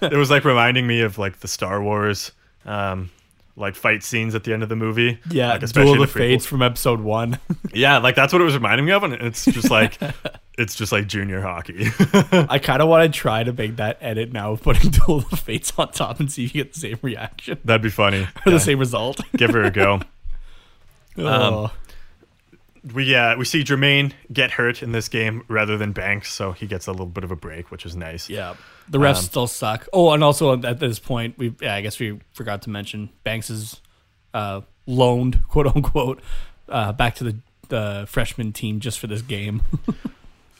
It was like reminding me of like the Star Wars um like fight scenes at the end of the movie. Yeah, like, Duel of the prequels. Fates from episode one. Yeah, like that's what it was reminding me of, and it's just like it's just like junior hockey. I kind of want to try to make that edit now of putting Duel of the Fates on top and see if you get the same reaction That'd be funny. or Yeah, the same result. Give her a go. oh. Um, We uh we see Jermaine get hurt in this game rather than Banks, so he gets a little bit of a break, which is nice. Yeah, the refs Um, still suck. Oh, and also at this point, we yeah, I guess we forgot to mention Banks is uh, loaned, quote unquote, uh, back to the the freshman team just for this game.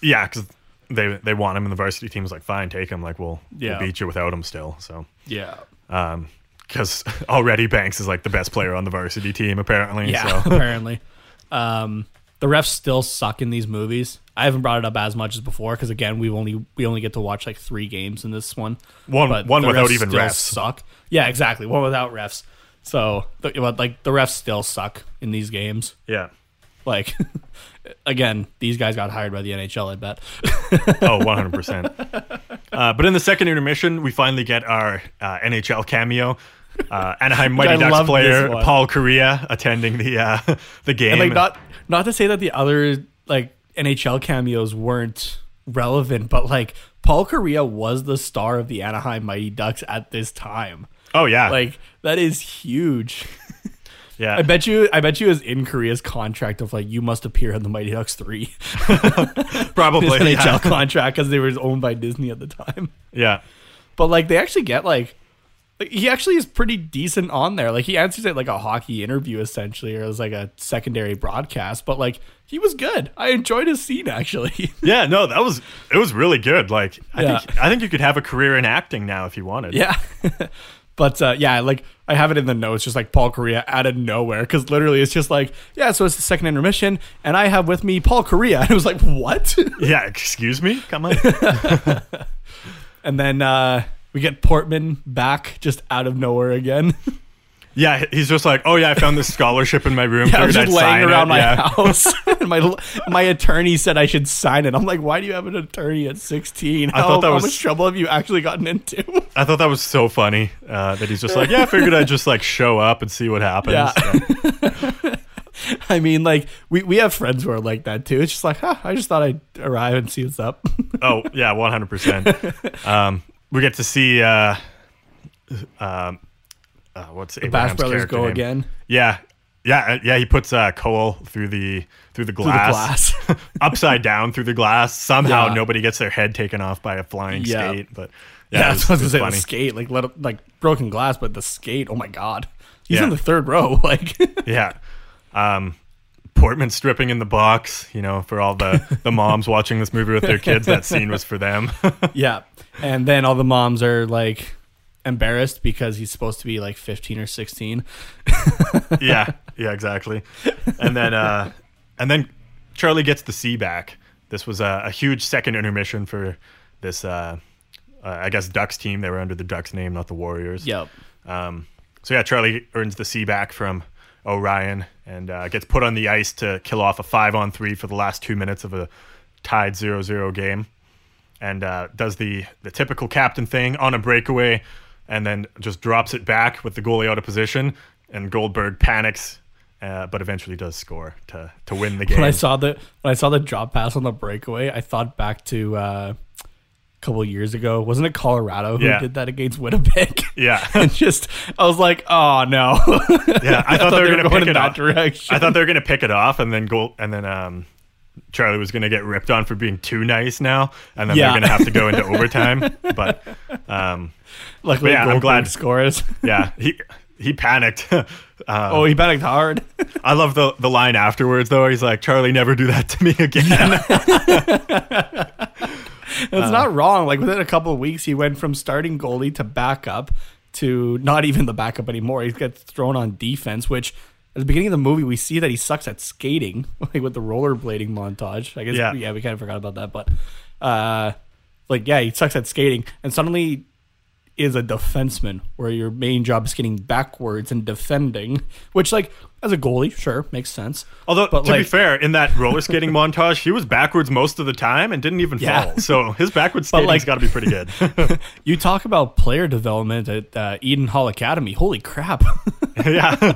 Yeah, because they they want him, and the varsity team team's like, fine, take him. Like, we'll, Yeah. we'll beat you without him still. So, yeah, um, because already Banks is like the best player on the varsity team, apparently. yeah, So. apparently. Um, the refs still suck in these movies. I haven't brought it up as much as before because again, we only we only get to watch like three games in this one. One but one without even refs. Suck. Yeah, exactly. One without refs. So, the, but, like the refs still suck in these games. Yeah. Like, again, these guys got hired by the NHL. I bet. Oh, 100%. uh, but in the second intermission, we finally get our uh, NHL cameo. Uh, Anaheim Mighty Ducks player. Paul Kariya attending the uh, the game. And like not not to say that the other like NHL cameos weren't relevant, but like Paul Kariya was the star of the Anaheim Mighty Ducks at this time. oh yeah, Like that is huge. yeah. I bet you I bet you is in Kariya's contract of like you must appear in the Mighty Ducks 3 probably. NHL Yeah. contract cuz they were owned by Disney at the time. yeah. But like they actually get like like, he actually is pretty decent on there. Like he answers it like a hockey interview essentially, or it was like a secondary broadcast. But like he was good. I enjoyed his scene actually. Yeah, no, that was it was really good. Like I Yeah. think I think you could have a career in acting now if you wanted. yeah. but uh, yeah, like I have it in the notes, just like Paul Kariya out of nowhere, because literally it's just like yeah. So it's the second intermission, and I have with me Paul Kariya, and it was like what? Yeah, excuse me? Come on. and then uh, we get Portman back just out of nowhere again. yeah, he's just like, "Oh yeah, I found this scholarship in my room. Yeah, I was just I'd laying around it." my yeah. house. and my my attorney said I should sign it. I'm like, why do you have an attorney at 16? How, thought that how was- much trouble have you actually gotten into? I thought that was so funny uh, that he's just like, "Yeah, I figured I'd just like show up and see what happens." Yeah. I mean, like we, we have friends who are like that too. It's just like, huh, I just thought I'd arrive and see what's up. Oh yeah, one hundred percent. We get to see uh, um, uh, what's it? Bash Brothers go name? again Yeah, yeah, uh, yeah. He puts uh, Cole through the through the through the glass, glass. upside down through the glass. Somehow Yeah. nobody gets their head taken off by a flying Yeah. skate. But yeah, yeah, what I was, was it gonna was say. The funny. skate, like let like broken glass, but the skate. Oh my god, he's in the third row. Like, Yeah. Um, Portman stripping in the box, you know, for all the, the moms watching this movie with their kids, that scene was for them. yeah, and then all the moms are like embarrassed because he's supposed to be like 15 or 16. yeah, yeah, exactly. And then, uh, and then Charlie gets the C back. This was a, a huge second intermission for this, uh, uh, I guess, Ducks team. They were under the Ducks name, not the Warriors. Yep. Um, so yeah, Charlie earns the C back from Orion and uh, gets put on the ice to kill off a five on three for the last two minutes of a tied 0-0 game, and uh, does the the typical captain thing on a breakaway, and then just drops it back with the goalie out of position, and Goldberg panics. Uh, but eventually does score to to win the game. When I saw the when I saw the drop pass on the breakaway, I thought back to uh, couple years ago. Wasn't it Colorado who Yeah. did that against Winnipeg? yeah, and just I was like, oh no. yeah. I thought, they were gonna going pick in it that off. direction. I thought they were gonna pick it off, and then goal, and then um, Charlie was gonna get ripped on for being too nice now, and then Yeah. they're gonna have to go into overtime. But um, Luckily, yeah, I'm glad- scores. yeah, he he panicked. uh, oh, he panicked hard. I love the the line afterwards though. He's like, "Charlie, never do that to me again." It's Uh. not wrong. Like within a couple of weeks, he went from starting goalie to backup to not even the backup anymore. He gets thrown on defense, which at the beginning of the movie we see that he sucks at skating, like with the rollerblading montage. I guess Yeah. yeah, we kind of forgot about that, but uh, like yeah, he sucks at skating, and suddenly is a defenseman, where your main job is getting backwards and defending. Which, like, as a goalie, sure makes sense. Although But, to be fair, in that roller skating montage, he was backwards most of the time and didn't even Yeah. fall. So his backwards skating's like- got to be pretty good. You talk about player development at uh, Eden Hall Academy. Holy crap! yeah,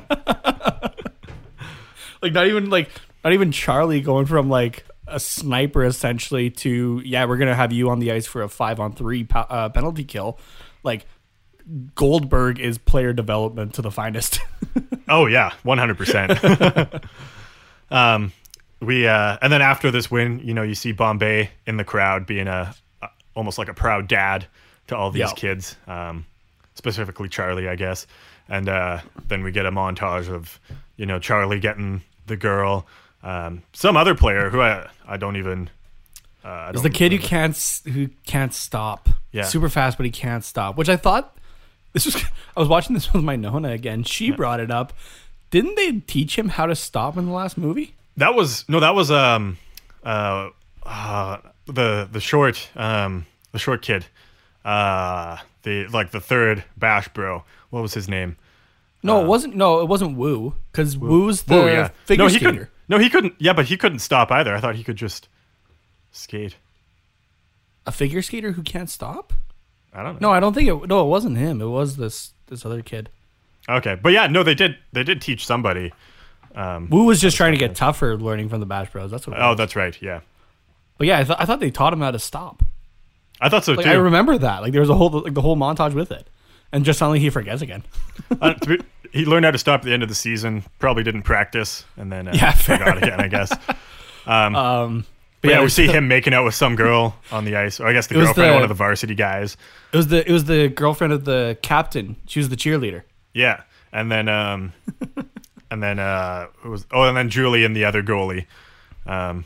like not even like not even Charlie going from like a sniper essentially to yeah we're gonna have you on the ice for a five on three uh, penalty kill. Like Goldberg is player development to the finest. Oh yeah, one hundred percent. Um, we uh, and then after this win, you know, you see Bombay in the crowd being a, a almost like a proud dad to all these Yeah. kids, um, specifically Charlie, I guess. And uh, then we get a montage of you know Charlie getting the girl, um, some other player who I I don't even. Uh, I don't the kid who can't who can't stop. Yeah. super fast, but he can't stop. Which I thought this was. I was watching this with my Nona again. She brought it up. Didn't they teach him how to stop in the last movie? That was no, that was um, uh, uh the the short um the short kid, uh the like the third Bash bro. What was his name? No, it wasn't. No, it wasn't Woo because Woo's the oh yeah, figure no he skater. couldn't. No, he couldn't. Yeah, but he couldn't stop either. I thought he could just skate. A figure skater who can't stop. I don't know. No, I don't think it. No, it wasn't him. It was this this other kid. Okay, but yeah, no, they did. They did teach somebody. Um, Woo was just trying to get tougher, learning from the Bash Bros. That's what. Oh, was. that's right. Yeah, But yeah, I, th- I thought they taught him how to stop. I thought so Like too. I remember that. Like there was a whole like the whole montage with it, and just suddenly he forgets again. Uh, be- he learned how to stop at the end of the season. Probably didn't practice, and then uh, Yeah, forgot again. I guess. Um, But yeah, we see him making out with some girl on the ice, or I guess the girlfriend of one of the varsity guys. It was the it was the girlfriend of the captain. She was the cheerleader. Yeah, and then um, and then uh, was oh, and then Julie and the other goalie. Um,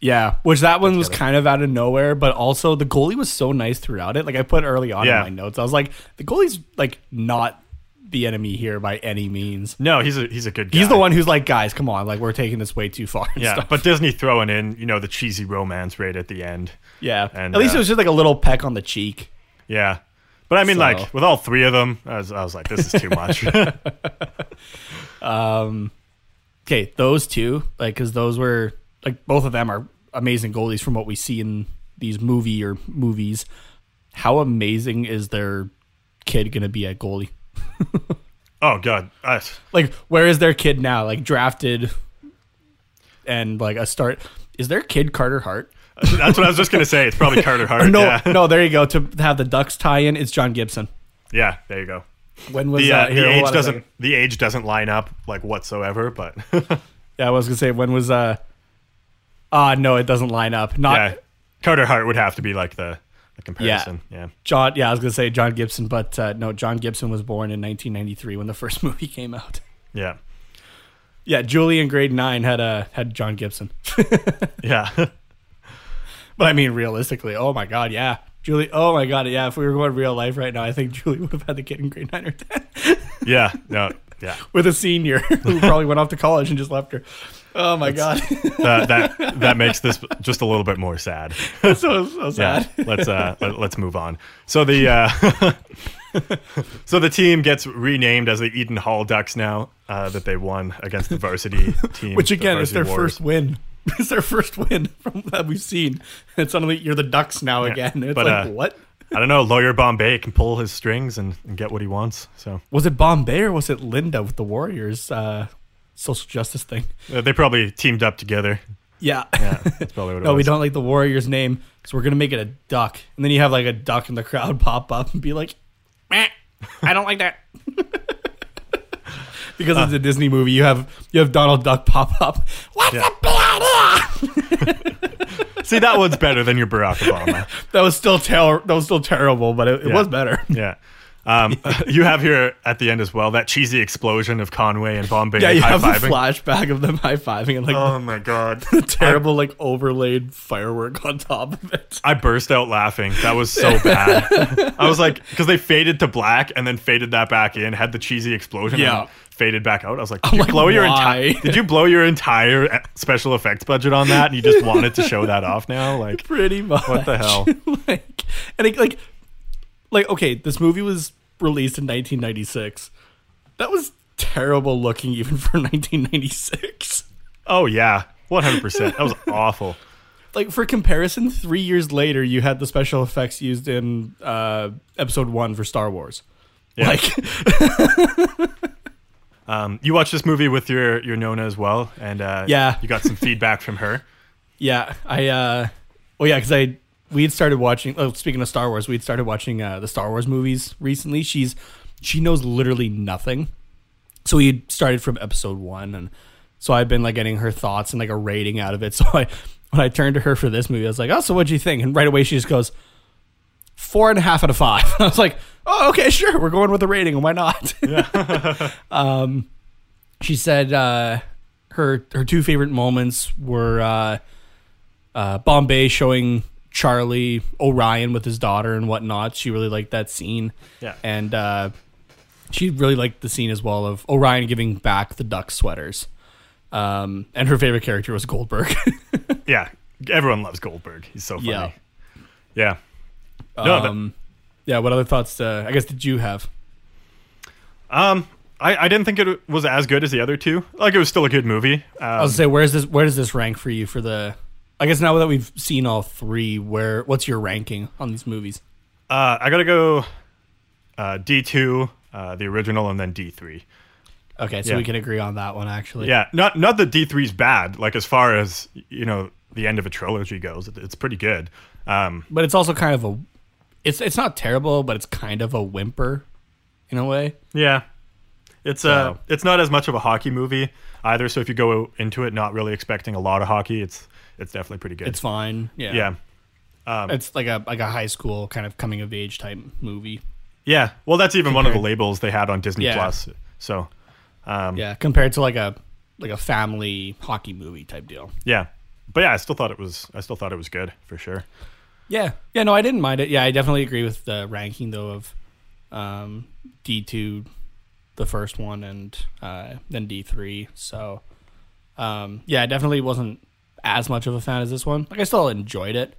Yeah, which that one was Together. kind of out of nowhere, but also the goalie was so nice throughout it. Like I put early on Yeah. in my notes, I was like, the goalie's like not the enemy here by any means. no, he's a he's a good guy. He's the one who's like, guys, come on, like we're taking this way too far. and Yeah, stuff. but Disney throwing in you know the cheesy romance right at the end. yeah. and, At least uh, it was just like a little peck on the cheek. Yeah, but I mean, So- like with all three of them, I was, I was like, this is too much. Um, okay, those two, like, because those were like both of them are amazing goalies from what we see in these movie or movies. How amazing is their kid gonna be at goalie? oh god, I, Like, where is their kid now? Like drafted and like a start. Is their kid Carter Hart? that's what I was just gonna say. It's probably Carter Hart. no, yeah. no. There you go. To have the Ducks tie in, it's John Gibson. yeah, there you go. When was The, uh, that? Here, the age doesn't the age doesn't line up like whatsoever, but Yeah, I was gonna say when was uh. Ah, no, it doesn't line up. Not yeah, Carter Hart would have to be like the, the comparison. Yeah. John. Yeah, I was gonna say John Gibson, but uh, no, John Gibson was born in 1993 when the first movie came out. yeah, Yeah, Julie in grade nine had uh, had John Gibson. yeah, But I mean, realistically, oh my god, yeah, Julie. Oh my god, yeah. If we were going real life right now, I think Julie would have had the kid in grade nine or ten yeah. No, yeah. with a senior who probably went off to college and just left her. Oh my god, That that that makes this just a little bit more sad. so, so Yeah. sad. let's uh let, let's move on. So the uh so the team gets renamed as the Eden Hall Ducks now uh, that they won against the varsity team. Which the again is their Warriors. first win. It's their first win from that we've seen, and suddenly you're the Ducks now again. It's but, like uh, what? I don't know. Lawyer Bombay can pull his strings and, and get what he wants. So Was it Bombay or was it Linda with the Warriors uh, social justice thing? uh, they probably teamed up together. Yeah. Yeah, that's probably what it no, we don't like the Warriors name, so we're gonna make it a duck. And then you have like a duck in the crowd pop up and be like, "Meh, I don't like that. because it's a Disney movie, you have you have Donald Duck pop up. What's Yeah. a? See, that one's better than your Barack Obama. That was still ter- that was still terrible, but it, it Yeah. was better. Yeah. Um, you have here at the end as well that cheesy explosion of Conway and Bombay Yeah, you have the high-fiving. flashback of them high fiving and like Oh my god. the terrible like overlaid firework on top of it. I burst out laughing. That was so bad. I was like, because they faded to black and then faded that back in, had the cheesy explosion, Yeah. and faded back out. I was like, did you like, blow your entire? Did you blow your entire uh, special effects budget on that, and you just wanted to show that off now? Like, Pretty much. What the hell? like, and it, like, like okay, this movie was released in 1996. That was terrible looking even for 1996. Oh yeah, one hundred percent. That was awful. Like for comparison, three years later, you had the special effects used in uh, Episode One for Star Wars. Yeah. Like, Um, you watched this movie with your your Nona as well, and uh, Yeah. you got some feedback from her. yeah, I. uh Well, yeah, because I we had started watching. Oh, speaking of Star Wars, we had started watching uh, the Star Wars movies recently. She's she knows literally nothing, so we had started from Episode One, and so I've been like getting her thoughts and like a rating out of it. So I when I turned to her for this movie, I was like, "Oh, so what'd you think?" And right away she just goes, four and a half out of five. I was like, oh, okay, sure. We're going with the rating. Why not? um, she said uh, her her two favorite moments were uh, uh, Bombay showing Charlie Orion with his daughter and whatnot. She really liked that scene. Yeah. And uh, she really liked the scene as well of Orion giving back the duck sweaters. Um, and her favorite character was Goldberg. Yeah, everyone loves Goldberg. He's so funny. Yeah. Yeah. No, but- um, yeah. What other thoughts? Uh, I guess did you have? Um, I, I didn't think it was as good as the other two. Like it was still a good movie. I Um, was say, where's this? Where does this rank for you for the? I guess now that we've seen all three, where what's your ranking on these movies? uh, I gotta go uh, D two, uh, the original, and then D three. Okay, so Yeah. we can agree on that one actually. Yeah, not not that D 3s bad. Like as far as you know, the end of a trilogy goes, it, it's pretty good. Um, but it's also kind of a. It's it's not terrible, but it's kind of a whimper, in a way. yeah, it's uh, So- it's not as much of a hockey movie either. So if you go into it not really expecting a lot of hockey, it's it's definitely pretty good. It's fine. Yeah. yeah, um, It's like a like a high school kind of coming of age type movie. yeah. Well, that's even one of the labels they had on Disney Yeah. Plus. So um, Yeah, compared to like a like a family hockey movie type deal. yeah, but yeah, I still thought it was I still thought it was good for sure. Yeah, yeah, no, I didn't mind it. Yeah, I definitely agree with the ranking though of um, D two, the first one, and uh, then D three. So, um, yeah, I definitely wasn't as much of a fan as this one. Like, I still enjoyed it.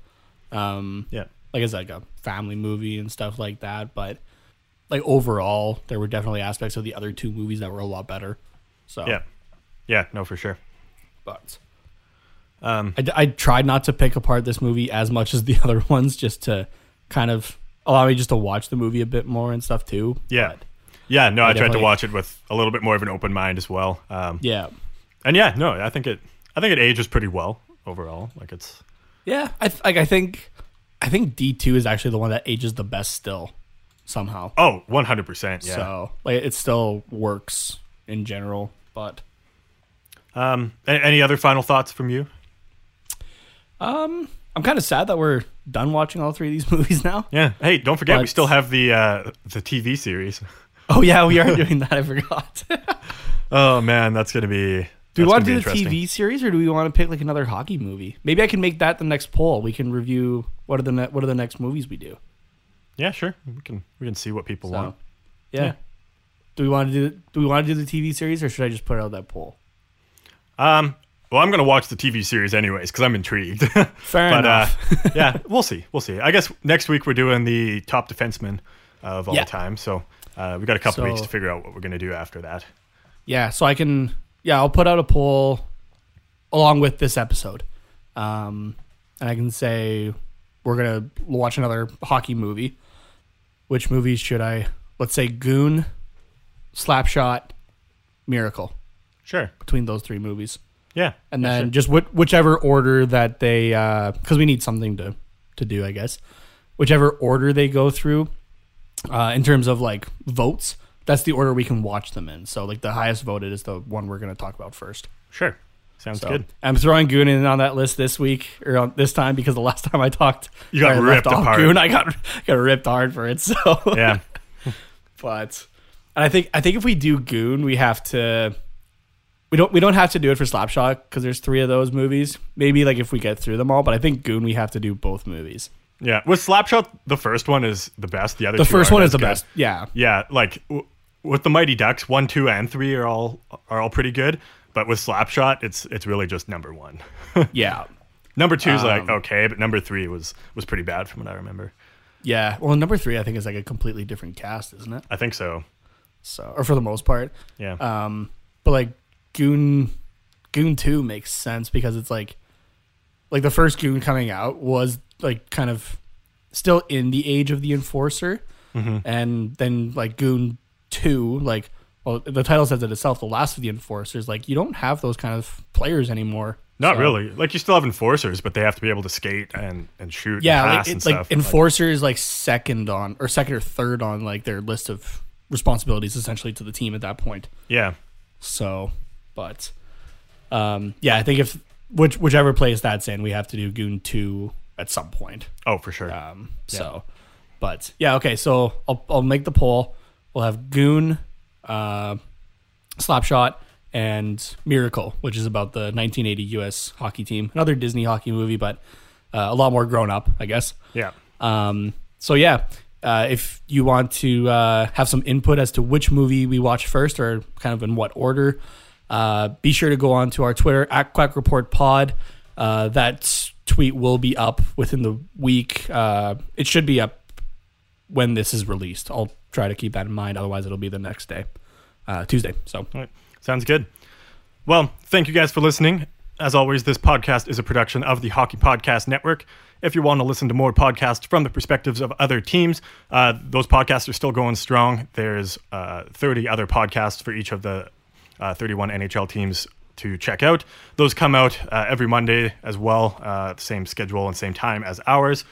Um, Yeah, like it's like a family movie and stuff like that, but like overall, there were definitely aspects of the other two movies that were a lot better. So, yeah, yeah. No, for sure. but Um, I, I tried not to pick apart this movie as much as the other ones, just to kind of allow me just to watch the movie a bit more and stuff too. Yeah. But, yeah, no, I, tried to watch it with a little bit more of an open mind as well. Um, yeah, and yeah, no, I think it, I think it ages pretty well overall. Like it's, yeah. I th- like. I think I think D two is actually the one that ages the best still, somehow. oh, one hundred percent, yeah. So like, it still works in general, but Um, any other final thoughts from you? um, I'm kind of sad that we're done watching all three of these movies now. Yeah. Hey, don't forget we still have the uh, the TV series. Oh yeah, we are doing that. I forgot. Oh man, that's gonna be. Do we want gonna do the. TV series, or do we want to pick like another hockey movie? Maybe I can make that the next poll. We can review what are the ne- what are the next movies we do. Yeah, sure. We can we can see what people So, want. yeah. Yeah. Do we want to do do we want to do the TV series, or should I just put out that poll? Um, well, I'm gonna watch the TV series anyways because I'm intrigued. Fair but uh, enough. yeah, we'll see. We'll see. I guess next week we're doing the top defenseman of all Yeah. time. So uh, we got a couple weeks to figure out what we're gonna do after that. yeah, so I can yeah I'll put out a poll along with this episode, um, and I can say we're gonna watch another hockey movie. Which movies should I? Let's say Goon, Slapshot, Miracle. Sure. Between those three movies. Yeah. and then sure. just wh- whichever order that they because we need something to to do i guess whichever order they go through uh, in terms of like votes that's the order we can watch them in so like the highest voted is the one we're going to talk about first sure. Sounds so good. i'm throwing goon in on that list this week or on this time because the last time i talked You got I ripped off apart. goon i got got ripped hard for it so Yeah. but and I think I think if we do Goon, we have to. We don't we don't have to do it for Slapshot because there's three of those movies. Maybe like if we get through them all, but I think Goon we have to do both movies. Yeah. With Slapshot, the first one is the best. The other The first one is the good. best. Yeah, Yeah, like w- with the Mighty Ducks, one, two, and three are all are all pretty good. But with Slapshot, it's it's really just number one. yeah, number two is like Um, okay, but number three was was pretty bad from what I remember. Yeah. Well, number three, I think, is like a completely different cast, isn't it? I think so. So, or for the most part. Yeah. Um, but like Goon, Goon Two makes sense because it's like, like the first Goon coming out was like kind of still in the age of the Enforcer, hmm and then like Goon Two, like well, the title says it itself, the last of the Enforcers. Like you don't have those kind of players anymore. Not So- really. Like you still have enforcers, but they have to be able to skate and and shoot. Yeah, and like, and like stuff. Enforcer is like second on or second or third on like their list of responsibilities essentially to the team at that point. yeah. So, but um, yeah, I think if which whichever place that's in, we have to do Goon two at some point. Oh, for sure. Um, so, but yeah, okay. So I'll I'll make the poll. We'll have Goon, uh, Slapshot, and Miracle, which is about the 1980 U.S. hockey team, another Disney hockey movie, but uh, a lot more grown up, I guess. yeah. Um, so yeah, uh, if you want to uh, have some input as to which movie we watch first or kind of in what order, uh, be sure to go on to our Twitter at Quack Report Pod. Uh, that tweet will be up within the week. Uh, it should be up when this is released. I'll try to keep that in mind. Otherwise, it'll be the next day, uh, Tuesday. So right. Sounds good. Well, thank you guys for listening. As always, this podcast is a production of the Hockey Podcast Network. If you want to listen to more podcasts from the perspectives of other teams, uh, those podcasts are still going strong. There's uh, 30 other podcasts for each of the uh, 31 NHL teams to check out. Those come out uh, every Monday as well, uh, the same schedule and same time as ours.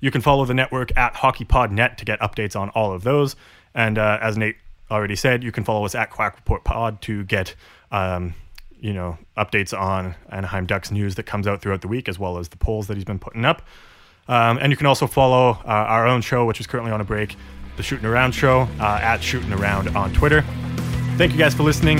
You can follow the network at HockeyPodNet to get updates on all of those. And uh, as Nate already said, you can follow us at Quack Report Pod to get, um, you know, updates on Anaheim Ducks news that comes out throughout the week, as well as the polls that he's been putting up. Um, and you can also follow uh, our own show, which is currently on a break, the Shootin' Around Show, uh, at Shooting Around on Twitter. Thank you guys for listening.